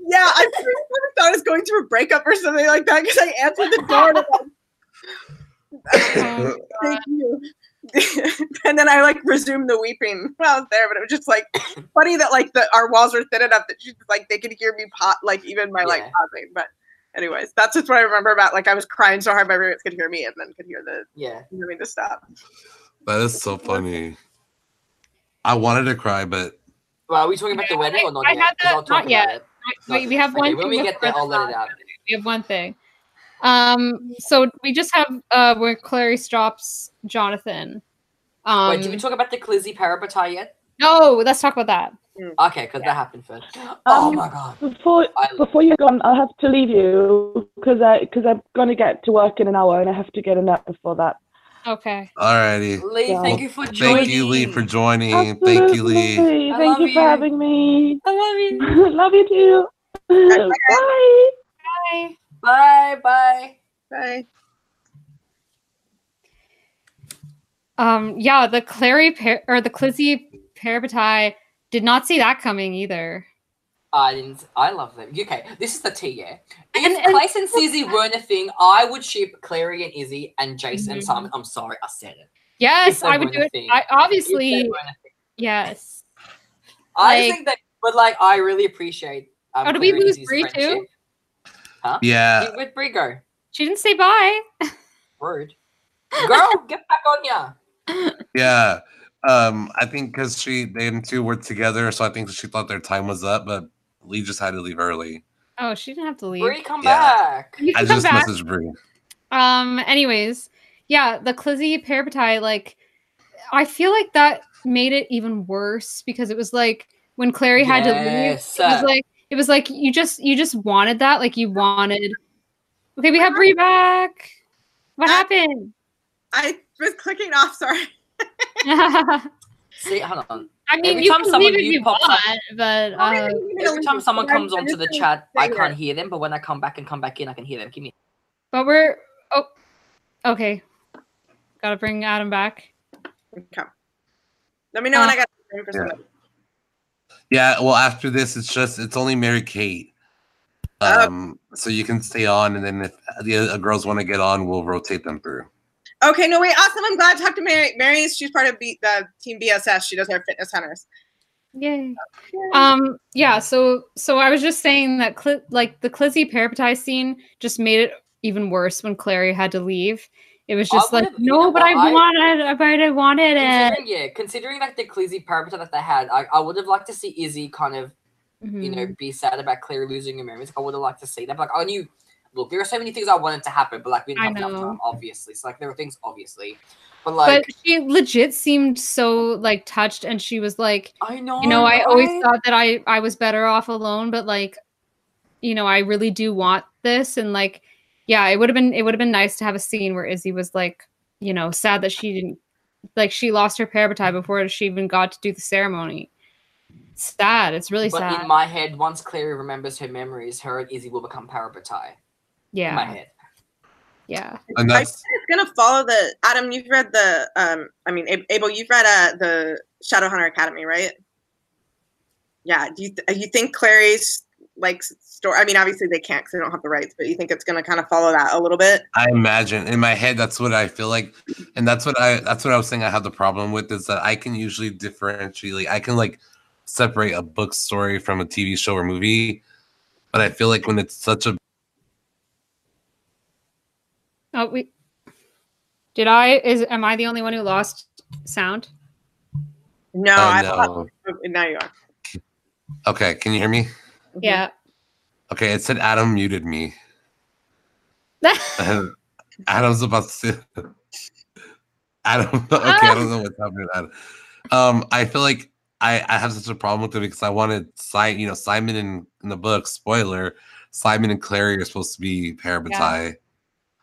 Yeah, I really thought I was going through a breakup or something like that because I answered the door. And I'm like, Oh, Thank you. and then I like resumed the weeping when I was there, but it was just like funny that like the our walls were thin enough that she's like they could hear me pot like even my like Yeah. pausing. But anyways, that's just what I remember about like I was crying so hard my roommates could hear me and then could hear the yeah. hear me to stop. that is so funny. I wanted to cry, but Well, are we talking about the wedding I- or not I yet? had 'Cause that- I'll talk not yet. It. Wait, we have Okay, one. when thing we get there, I'll let it out. We have one thing. Um, so we just have uh where Clary stops Jonathan. Um, Wait, did we talk about the Clizzy Parabatai yet? no, let's talk about that. Okay, because that happened first. Oh Um, my god. Before I- before you're gone, I'll have to leave you because I because I'm gonna get to work in an hour and I have to get a nap before that. Okay. alrighty. Lee, Yeah. thank you for joining. Thank you, Lee, for joining. Thank you, Lee. Absolutely. I Thank love you for you. having me. I love you. love you too. Bye. Bye. Bye, bye. Bye. Um, yeah, the Clary par- or the Clizzy Parabatai did not see that coming either. I didn't. I love them. Okay, this is the tea, yeah. If And- and- Clace and Sizzy weren't a thing, I would ship Clary and Izzy and Jason and Mhm. Simon. I'm sorry, I said it. Yes, I would do it. thing. I obviously weren't a thing. yes. I Like- think that, but like, I really appreciate. Um, Oh, did we lose Izzy's Bree too? Huh? Yeah, Yeah, Where'd Brie go? She didn't say bye. Rude. Girl, get back on ya. yeah. Um, I think because she them two were together, so I think she thought their time was up. But Lee just had to leave early. Oh, she didn't have to leave. Brie, come Yeah. back. You I come just back. messaged Brie. Um. Anyways, yeah, the Clizzy Parabatai, like, I feel like that made it even worse because it was like when Clary had to leave. It was like it was like you just you just wanted that, like you wanted. Okay, we have Brie back. What happened? I was clicking off. Sorry. See, hold on. Mean, Every you time can someone leave if new you pops up- want, but uh, Every time someone comes onto the chat, I can't hear them, but when I come back and come back in, I can hear them. Give me. but we're oh, okay. Gotta bring Adam back. Okay. Let me know when Uh, I got room for Yeah. somebody. Yeah, well, after this, it's just it's only Mary Kate. Oh. Um, so you can stay on, and then if the other girls want to get on, we'll rotate them through. Okay, no wait, awesome. I'm glad to talk to Mary. Mary's she's part of B, the team BSS. She does our fitness hunters. Yay. Um yeah, so so I was just saying that Cl- like the Clizzy Parabatai scene just made it even worse when Clary had to leave. It was I just like, no, but I I- wanted, but I wanted it. Yeah, considering like the Clizzy parameter that they had, I, I would have liked to see Izzy kind of, you know, Mhm. be sad about Clary losing her memories. I would have liked to see that. But, like I knew, look, there are so many things I wanted to happen, but like we didn't have enough time, obviously. So like there were things, obviously, but like but she legit seemed so like touched, and she was like, I know, you know, I always thought that I I was better off alone, but like, you know, I really do want this, and like, yeah, it would have been it would have been nice to have a scene where Izzy was like, you know, sad that she didn't like she lost her parabatai before she even got to do the ceremony. Sad. It's really But sad. in my head, once Clary remembers her memories, her and Izzy will become parabatai. In my yeah, head. yeah. And I, that's it's gonna follow the Adam. You've read the um. I mean, Abel, you've read uh the Shadowhunter Academy, right? Yeah. Do you th- you think Clary's like story? I mean, obviously they can't because they don't have the rights, but you think it's gonna kind of follow that a little bit? I imagine in my head that's what I feel like, and that's what I that's what I was saying. I have the problem with is that I can usually differentiate. Like, I can like separate a book story from a TV show or movie, but I feel like when it's such a Oh, we did I is am I the only one who lost sound? No, I I know. now you are. Okay, can you hear me? Yeah. Okay, it said Adam muted me. And Adam's about to say Adam. Okay, I don't know what's happening. Adam. Um, I feel like I, I have such a problem with it because I wanted Simon, you know, Simon in, in the book, spoiler, Simon and Clary are supposed to be parabatai,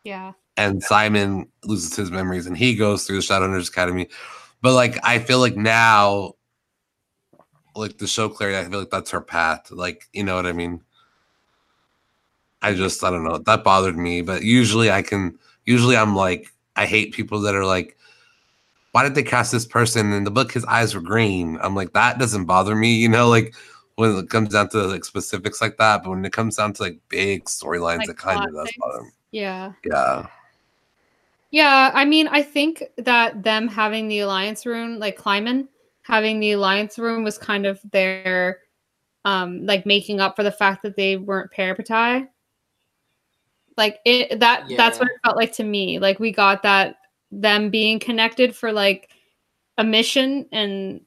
yeah. And Simon loses his memories and he goes through the Shadowhunters Academy. But like I feel like now like the show Clary, I feel like that's her path. Like, you know what I mean? I just I don't know. That bothered me. But usually I can usually I'm like I hate people that are like, why did they cast this person in the book? His eyes were green. I'm like, that doesn't bother me, you know, like when it comes down to like specifics like that. But when it comes down to like big storylines, Like it kind of does bother me. Yeah. Yeah. Yeah, I mean, I think that them having the alliance rune, like Climon having the alliance rune, was kind of their, um, like making up for the fact that they weren't parabatai. Like it, that that's what it felt like to me. Like we got that them being connected for like a mission, and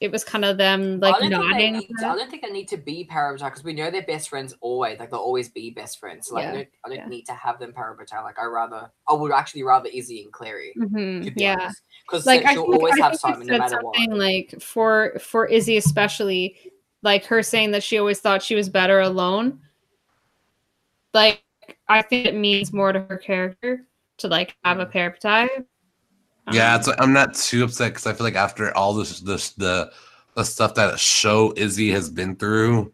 it was kind of them like I nodding. need I don't think they need to be parabatai because we know they're best friends always. Like they'll always be best friends. So, like Yeah, I don't, I don't yeah. need to have them parabatai. Like I rather, I would actually rather Izzy and Clary. Mhm, be yeah. because like I she'll think, always I have Simon no matter what. like for for Izzy especially, like her saying that she always thought she was better alone. Like I think it means more to her character to like have a parabatai. Yeah, Um, it's I'm not too upset because I feel like after all this, this the the stuff that show Izzy has been through,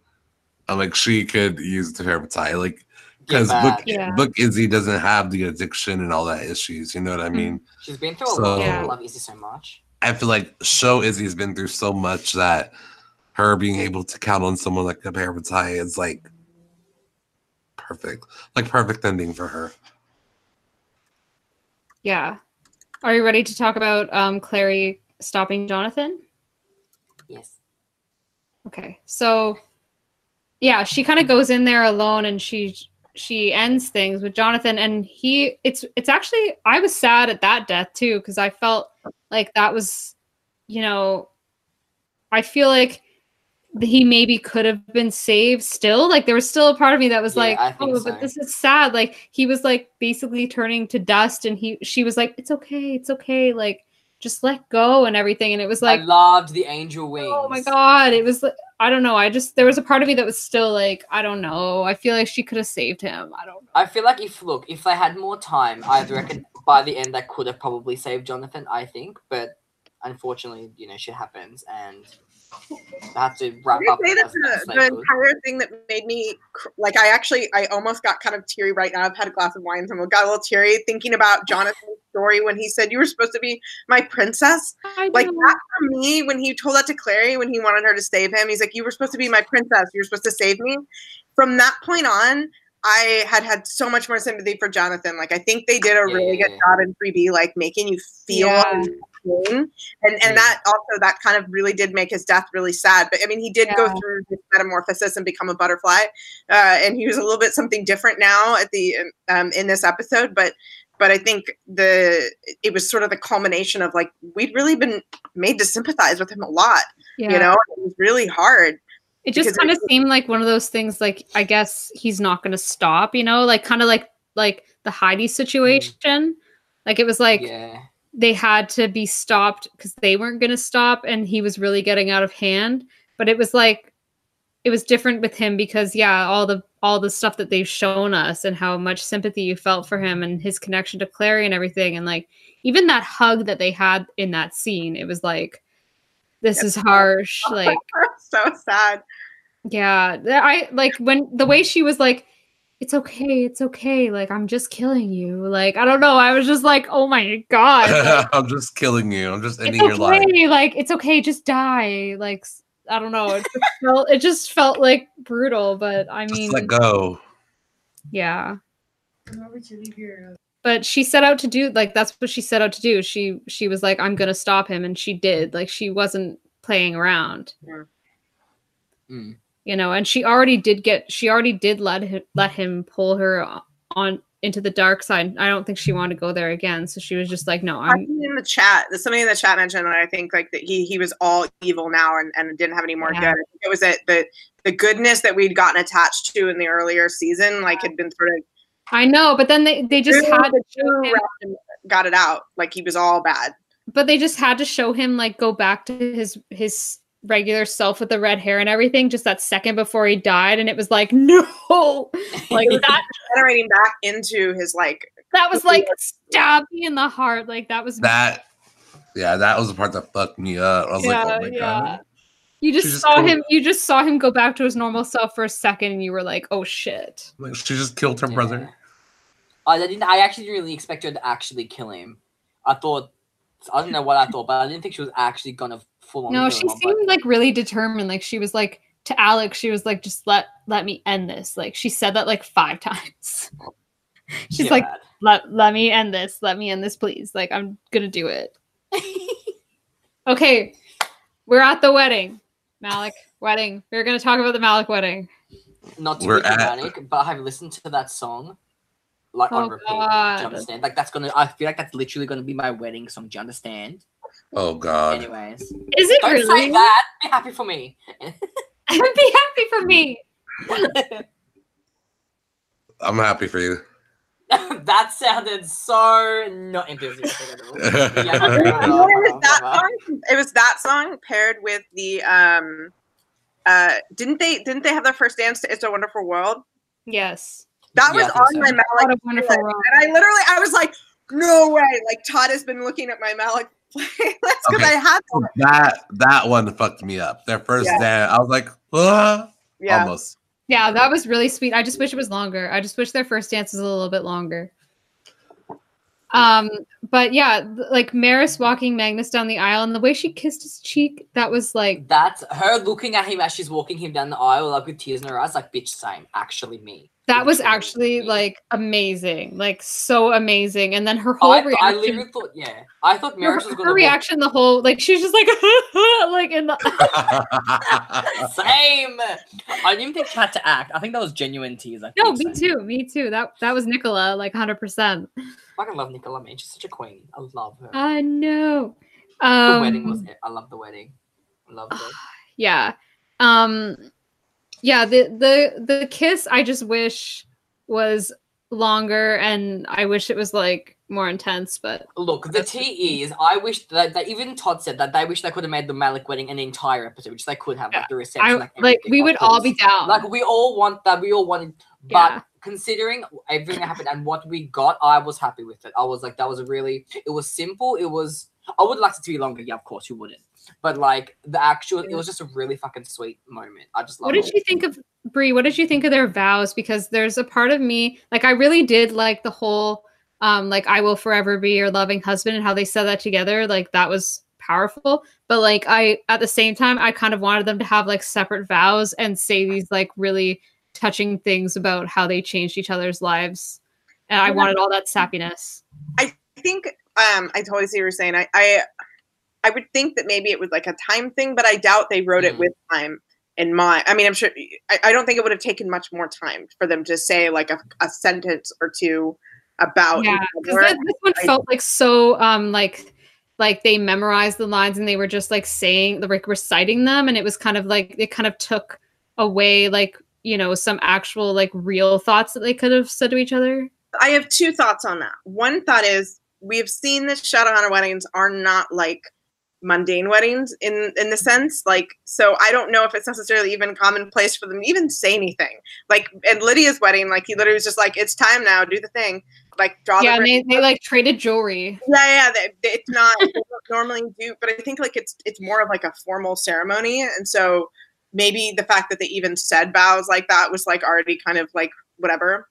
I'm like she could use the parabatai, like because book. Yeah. book Izzy doesn't have the addiction and all that issues. You know what I mean? She's been through a lot. Yeah. I love Izzy so much. I feel like show Izzy's been through so much that her being able to count on someone like the parabatai is like perfect, like perfect ending for her. yeah. Are you ready to talk about um Clary stopping Jonathan? Yes. Okay. So yeah, she kind of goes in there alone and she she ends things with Jonathan and he it's it's actually I was sad at that death too because I felt like that was you know I feel like he maybe could have been saved still. Like there was still a part of me that was Yeah, like, oh, so. but this is sad. Like he was like basically turning to dust and he she was like, It's okay, it's okay, like just let go and everything. And it was like I loved the angel wings. Oh my god, it was like I don't know. I just there was a part of me that was still like, I don't know. I feel like she could have saved him. I don't know. I feel like if look, if they had more time, I reckon by the end that could have probably saved Jonathan. I think, but unfortunately, you know, shit happens, and I have to wrap I up. say that the, the entire thing that made me cr- like I actually I almost got kind of teary right now. I've had a glass of wine, so I got a little teary thinking about Jonathan's story when he said you were supposed to be my princess. Like that for me, when he told that to Clary, when he wanted her to save him, he's like, "You were supposed to be my princess. You were supposed to save me." From that point on, I had had so much more sympathy for Jonathan. Like I think they did a really good job in 3B, like making you feel Yeah. His pain. and and that also that kind of really did make his death really sad. But I mean, he did go through this metamorphosis and become a butterfly, uh, and he was a little bit something different now at the um, in this episode. But but I think the it was sort of the culmination of like we'd really been made to sympathize with him a lot. Yeah. You know, it was really hard. it just kind of seemed like one of those things like I guess he's not gonna stop, you know, like kind of like like the Heidi situation. Like it was like yeah, they had to be stopped because they weren't going to stop and he was really getting out of hand but it was like it was different with him because yeah all the all the stuff that they've shown us and how much sympathy you felt for him and his connection to clary and everything and like even that hug that they had in that scene it was like this is harsh like so sad. yeah i like when the way she was like it's okay it's okay like i'm just killing you like i don't know i was just like oh my god I'm just killing you. I'm just ending it's your life. Like it's okay. Just die. Like I don't know. It just felt. It just felt like brutal. But I Just mean, let go. yeah. But she set out to do like that's what she set out to do. She she was like, I'm gonna stop him, and she did. Like she wasn't playing around. Mm. You know, and she already did get. She already did let him let him pull her on into the dark side. I don't think she wanted to go there again. So she was just like, no, I I'm in the chat, somebody in the chat mentioned that I think like that he he was all evil now and, and didn't have any more Yeah. good. It was that the the goodness that we'd gotten attached to in the earlier season, like had been sort of I know, but then they, they just had to the show Drew him, wrapped him- got it out. Like he was all bad. but they just had to show him like go back to his his regular self with the red hair and everything just that second before he died and it was like no like that Generating back into his like that was like stab me in the heart like that was That, yeah, that was the part that fucked me up. I was like, oh my god. you just, She just saw killed- him you just saw him go back to his normal self for a second and you were like oh shit Like, she just killed her brother. I didn't. I actually didn't really expect her to actually kill him. I thought. I don't know what I thought, but I didn't think she was actually gonna full on. no kill she him, but- seemed like really determined like she was like to alec she was like just let let me end this like she said that like five times she's Yeah, like let let me end this let me end this please like i'm gonna do it okay we're at the wedding malec wedding we're gonna talk about the malec wedding not to We're be at- dramatic, but I have listened to that song? Like Oh, on repeat. Do you understand? Like that's gonna. I feel like that's literally gonna be my wedding song. Do you understand? Oh god. Anyways, is it don't really say that. Be happy for me. be happy for me I'm happy for you. that sounded so not enthusiastic at all. Yeah, it was that song. It was that song paired with the um uh didn't they didn't they have their first dance to It's a Wonderful World? yes That Yeah, was I on so. my what Malik a wonderful world and I literally I was like, no way. Like Todd has been looking at my Malec playlist because Okay. I had So them. that that one fucked me up. Their first Yeah. dance, I was like, ah, Yeah. almost. yeah that was really sweet i just wish it was longer i just wish their first dance was a little bit longer um but yeah like maryse walking magnus down the aisle and the way she kissed his cheek that was like That's her looking at him as she's walking him down the aisle, like with tears in her eyes, like bitch, same. Actually, me. That was actually like amazing like so amazing and then her whole I, I reaction literally thought, yeah, I thought her, was her gonna walk- reaction the whole like she was just like like in the Same. I didn't even think she had to act. I think that was genuine tears. Like, no bitch, me same. too me too that that was nicola like 100% I fucking love Nicola, man. She's such a queen. I love her. i know the um wedding was it. I love the wedding. I loved it. yeah Um, yeah, the the the kiss I just wish was longer, and I wish it was like more intense. But Look, the tea is, I wish that, that even Todd said that they wish they could have made the Malec wedding an entire episode, which they could have, like the reception, I like, like we would all be down. Like we all want that. We all wanted, but Yeah. Considering everything that happened and what we got, I was happy with it. I was like, that was a really. It was simple. It was. I would like it to be longer. Yeah, of course you wouldn't. But like the actual, it was just a really fucking sweet moment. I just love what did it. you think of Brie? What did you think of their vows? Because there's a part of me like I really did like the whole um like I will forever be your loving husband and how they said that together. Like that was powerful. But like I at the same time I kind of wanted them to have like separate vows and say these like really touching things about how they changed each other's lives. And I wanted all that sappiness. I think um I totally see what you're saying. I I I would think that maybe it was like a time thing, but I doubt they wrote Mm. it with time in mind. I mean, I'm sure I, I don't think it would have taken much more time for them to say like a, a sentence or two about yeah because this one I- felt like so um like like they memorized the lines and they were just like saying like reciting them and it was kind of like it kind of took away like you know some actual like real thoughts that they could have said to each other I have two thoughts on that. One thought is we have seen that Shadowhunter weddings are not like mundane weddings in in the sense like so I don't know if it's necessarily even commonplace for them to even say anything. Like at Lydia's wedding, like he literally was just like, "It's time now, do the thing." Like draw yeah the they, they like traded jewelry yeah, yeah. They, they- it's not they don't normally do, but I think like it's it's more of like a formal ceremony, and so maybe the fact that they even said vows like that was like already kind of like whatever.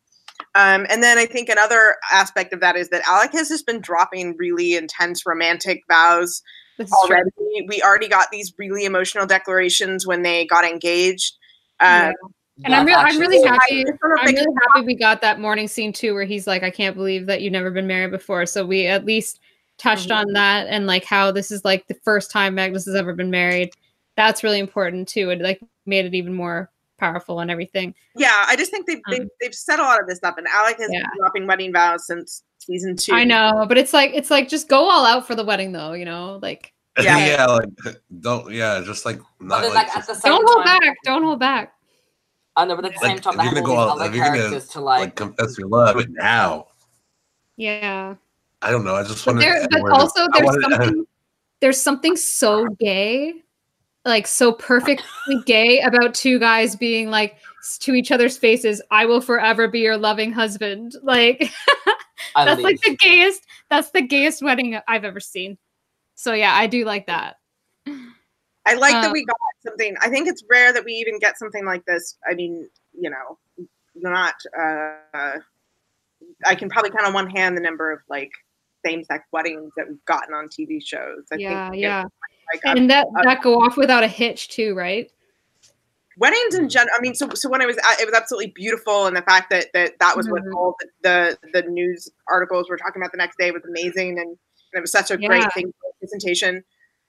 Um, and then I think another aspect of that is that Alec has just been dropping really intense romantic vows This is true. already. We already got these really emotional declarations when they got engaged. Yeah. Um, and i'm, That's real I'm really happy. I don't know if i'm really happy we got that morning scene too where he's like i can't believe that you've never been married before so we at least touched Mhm. on that and like how this is like the first time magnus has ever been married that's really important too it like made it even more powerful and everything yeah, I just think they've, they've Um, they've set a lot of this up, and Alec has Yeah. been dropping wedding vows since season two. i know but it's like it's like just go all out for the wedding though you know like Yeah. Yeah, like don't yeah, just like not then, like, like, at just, the same don't hold time, back don't hold back I know, but at the Like, same time, if they you're gonna all go these out- other if you're gonna, characters to like, like. confess your love but now. yeah I don't know. I just want to but word also there's wanted- something there's something so gay like so perfectly gay about two guys being like to each other's faces i will forever be your loving husband like that's like the gayest that's the gayest wedding i've ever seen so yeah i do like that I like that Uh, we got something. I think it's rare that we even get something like this. I mean, you know, not. Uh, I can probably count on one hand the number of like same-sex weddings that we've gotten on TV shows. I yeah think yeah Like, a- and that that go off without a hitch too right weddings in general. I mean, so so when I was, uh, it was absolutely beautiful, and the fact that that that was Mhm. what all the, the the news articles were talking about the next day was amazing, and, and it was such a Yeah. great thing for presentation.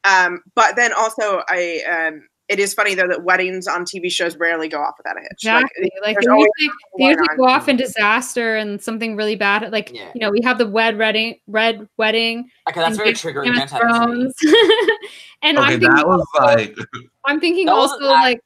Um, but then also, I um, it is funny though that weddings on TV shows rarely go off without a hitch. Exactly. Like, there's they usually, they going usually on. go off in disaster and something really bad. Like Yeah. you know, we have the wed wedding, red wedding. Okay, that's very triggering. Game of have it to me. Thrones. and Okay, I'm thinking, that was also, like I'm thinking That also wasn't that- like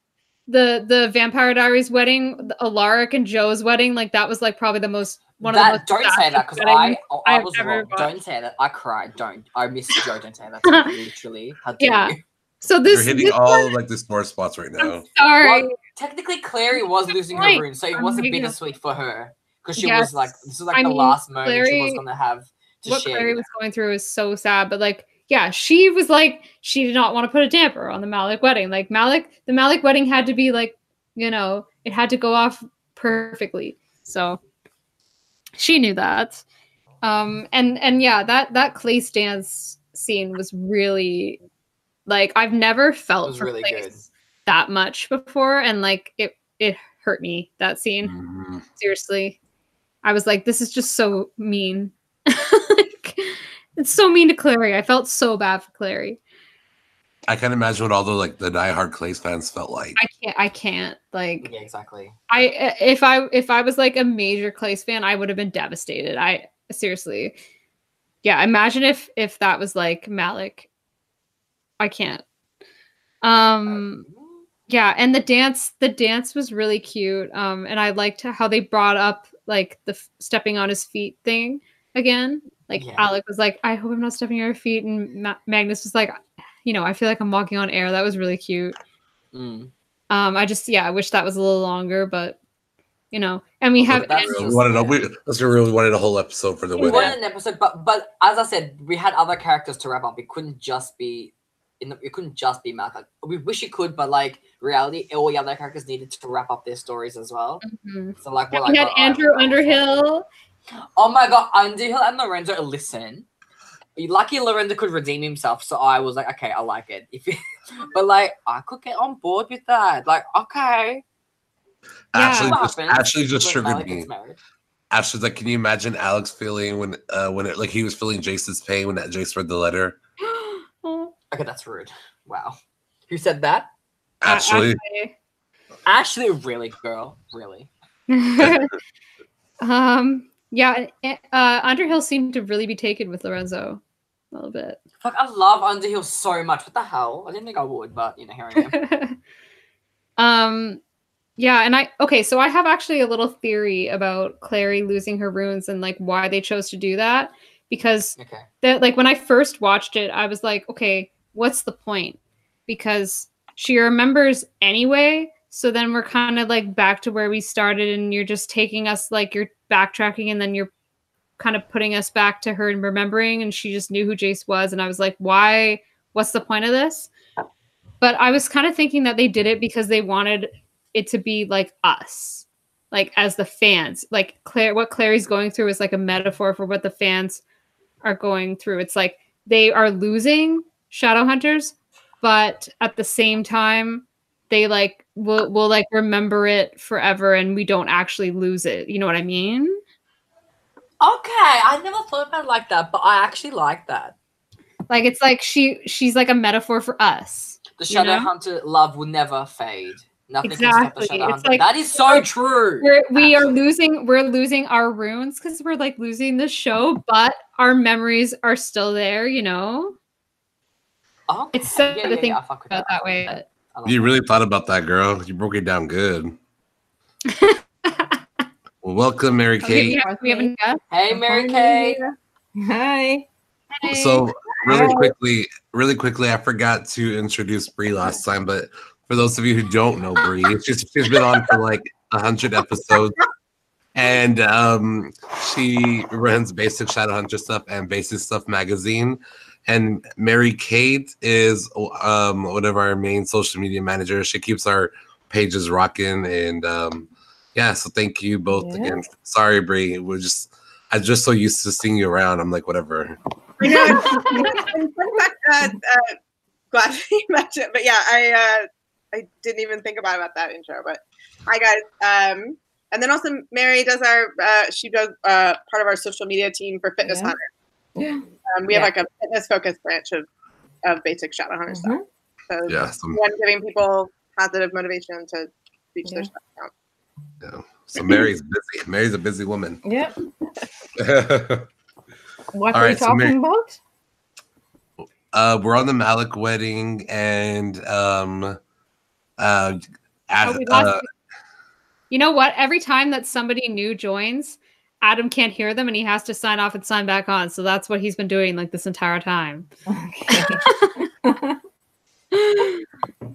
the the Vampire Diaries wedding, Alaric and Jo's wedding. Like that was like probably the most one that, of the most don't say that because I, I, I've was wrong. watched. Don't say that. I cried. Don't. I miss Joe. Don't say that. Literally. How dare Yeah. you? So you're hitting this all like the sore spots right now. I'm sorry. Well, technically, Clary was losing her Right. rune, so it was a making a- bittersweet for her because she Yes. was like, this was like I the mean, last moment she was gonna have to share. what share. Clary was going through is so sad. But like, yeah, she was like, she did not want to put a damper on the Malec wedding. Like Malec, the Malec wedding had to be like, you know, it had to go off perfectly. So she knew that. Um, and and yeah, that that Clace dance scene was really like I've never It felt was for really good. that much before, and like it it hurt me that scene Mhm. seriously i was like this is just so mean Like, it's so mean to clary i felt so bad for clary I can't imagine what all the like the diehard Clace fans felt like. i can't i can't like Yeah, exactly. i if i if i was like a major clace fan i would have been devastated i seriously yeah imagine if if that was like malec i can't um yeah, and the dance the dance was really cute. Um, and I liked how they brought up like the f- stepping on his feet thing again. Like Yeah. Alec was like, "I hope I'm not stepping on your feet," and Ma- Magnus was like, "You know, I feel like I'm walking on air." That was really cute. Mm. Um, I just yeah, I wish that was a little longer, but you know, and we have that's Andrew- We wanted a, we, that's really wanted a whole episode for the We wedding. wanted an episode, but but as I said, we had other characters to wrap up. It couldn't just be, in the, it couldn't just be Malcolm. We wish it could, but like reality, all the other characters needed to wrap up their stories as well. Mhm. So like, we're we had oh, Andrew we'll. Underhill. Oh my god, Underhill and Lorenzo, listen. Lucky Lorenzo could redeem himself, so I was like, okay, I like it. If, but like, I could get on board with that. Like, okay, Ashley What just happens Ashley just triggered me. gets married? Ashley's like, can you imagine Alec's feeling when uh when it like he was feeling Jace's pain when that Jason read the letter? Okay, that's rude. Wow, who said that? Ashley, Ashley, really, girl, really. um, yeah, uh, Underhill seemed to really be taken with Lorenzo a little bit. Fuck, I love Underhill so much. What the hell? I didn't think I would, but you know, here I am. um, yeah, and I okay, so I have actually a little theory about Clary losing her runes and like why they chose to do that because okay. that like when I first watched it, I was like, okay, what's the point? Because she remembers anyway. So then we're kind of like back to where we started, and you're just taking us like you're backtracking, and then you're kind of putting us back to her and remembering, and she just knew who Jace was, and I was like, why? What's the point of this? But I was kind of thinking that they did it because they wanted it to be like us, like as the fans. Like Claire, what Clary's going through is like a metaphor for what the fans are going through. It's like they are losing shadow hunters, but at the same time, they like will will like remember it forever, and we don't actually lose it. You know what I mean? Okay, I never thought about it like that, but I actually like that. Like it's like she she's like a metaphor for us. The You Shadow know? Hunter love will never fade. Nothing can Exactly. stop the It's like- that is so true. We're, we are losing we're losing our runes because we're like losing the show, but our memories are still there. You know, Okay. it's sad yeah, to yeah, think yeah, fuck about that. that way. But you really thought about that, girl. You broke it down good. well, welcome, Mary Okay, Kate. we have, we have a guest. Hey, Mary Kay. Hi. Hey. So really quickly, really quickly, I forgot to introduce Bree last time, but for those of you who don't know Bree, she's she's been on for like a hundred episodes, and um, she runs Basic Shadowhunter stuff and Basic Stuff magazine. And Mary Kate is um, one of our main social media managers. She keeps our pages rocking, and um, yeah. So thank you both Yeah. again. Sorry, Bree. We're just I'm just so used to seeing you around. I'm like whatever. I know. and fun fact, uh, uh, glad you mentioned, it. but yeah, I uh, I didn't even think about about that intro. But hi guys, um, and then also Mary does our uh, she does uh, part of our social media team for Fitness Yeah. Hunter. Yeah. Um, we Yeah. have like a fitness focused branch of of basic Shadow Hunter stuff. So Yeah. So, one giving people positive motivation to reach their Yeah. stuff count. yeah. so Mary's busy. Mary's a busy woman. Yeah. What All are right, we so talking Mary- about? uh, we're on the Malik wedding, and um, uh, at, Oh, uh, You know what? Every time that somebody new joins, Adam can't hear them and he has to sign off and sign back on. So that's what he's been doing like this entire time. Okay.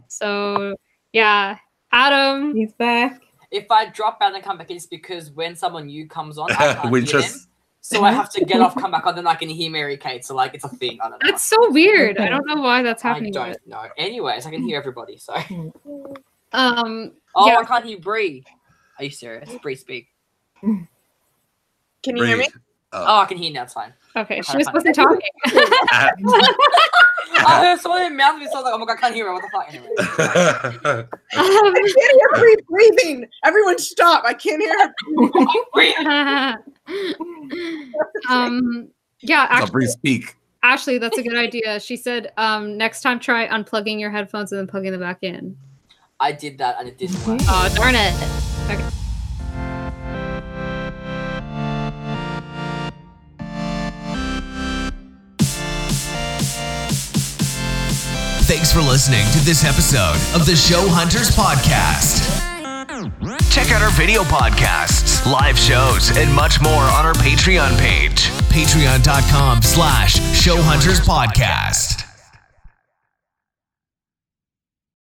So yeah, Adam. He's back. If I drop out and come back, in, it's because when someone new comes on, I can't we hear just them. So I have to get off, come back on, then I can hear Mary Kate. So like, it's a thing. I don't know. That's so weird. I don't know why that's happening. I happening. don't know. Anyways, I can hear everybody. So. Um. Oh, Yeah. I can't hear Bree. Are you serious? Bree, speak. Can you hear me? Bree, Oh, I can hear you now. It's fine. Okay, she Okay, was fine. supposed to talk. uh, I heard someone in mouth me, so I was like, oh my god, I can't hear her. What the fuck? Anyway. Um, I can't hear Bree breathing. Everyone stop. I can't hear her. um. Yeah. so Actually, Bree, speak. Ashley, that's a good idea. She said, um, next time try unplugging your headphones and then plugging them back in. I did that and it didn't work. Oh darn it. Okay. Thanks for listening to this episode of the Show Hunters Podcast. Check out our video podcasts, live shows, and much more on our Patreon page. Patreon.com slash Show Hunters Podcast.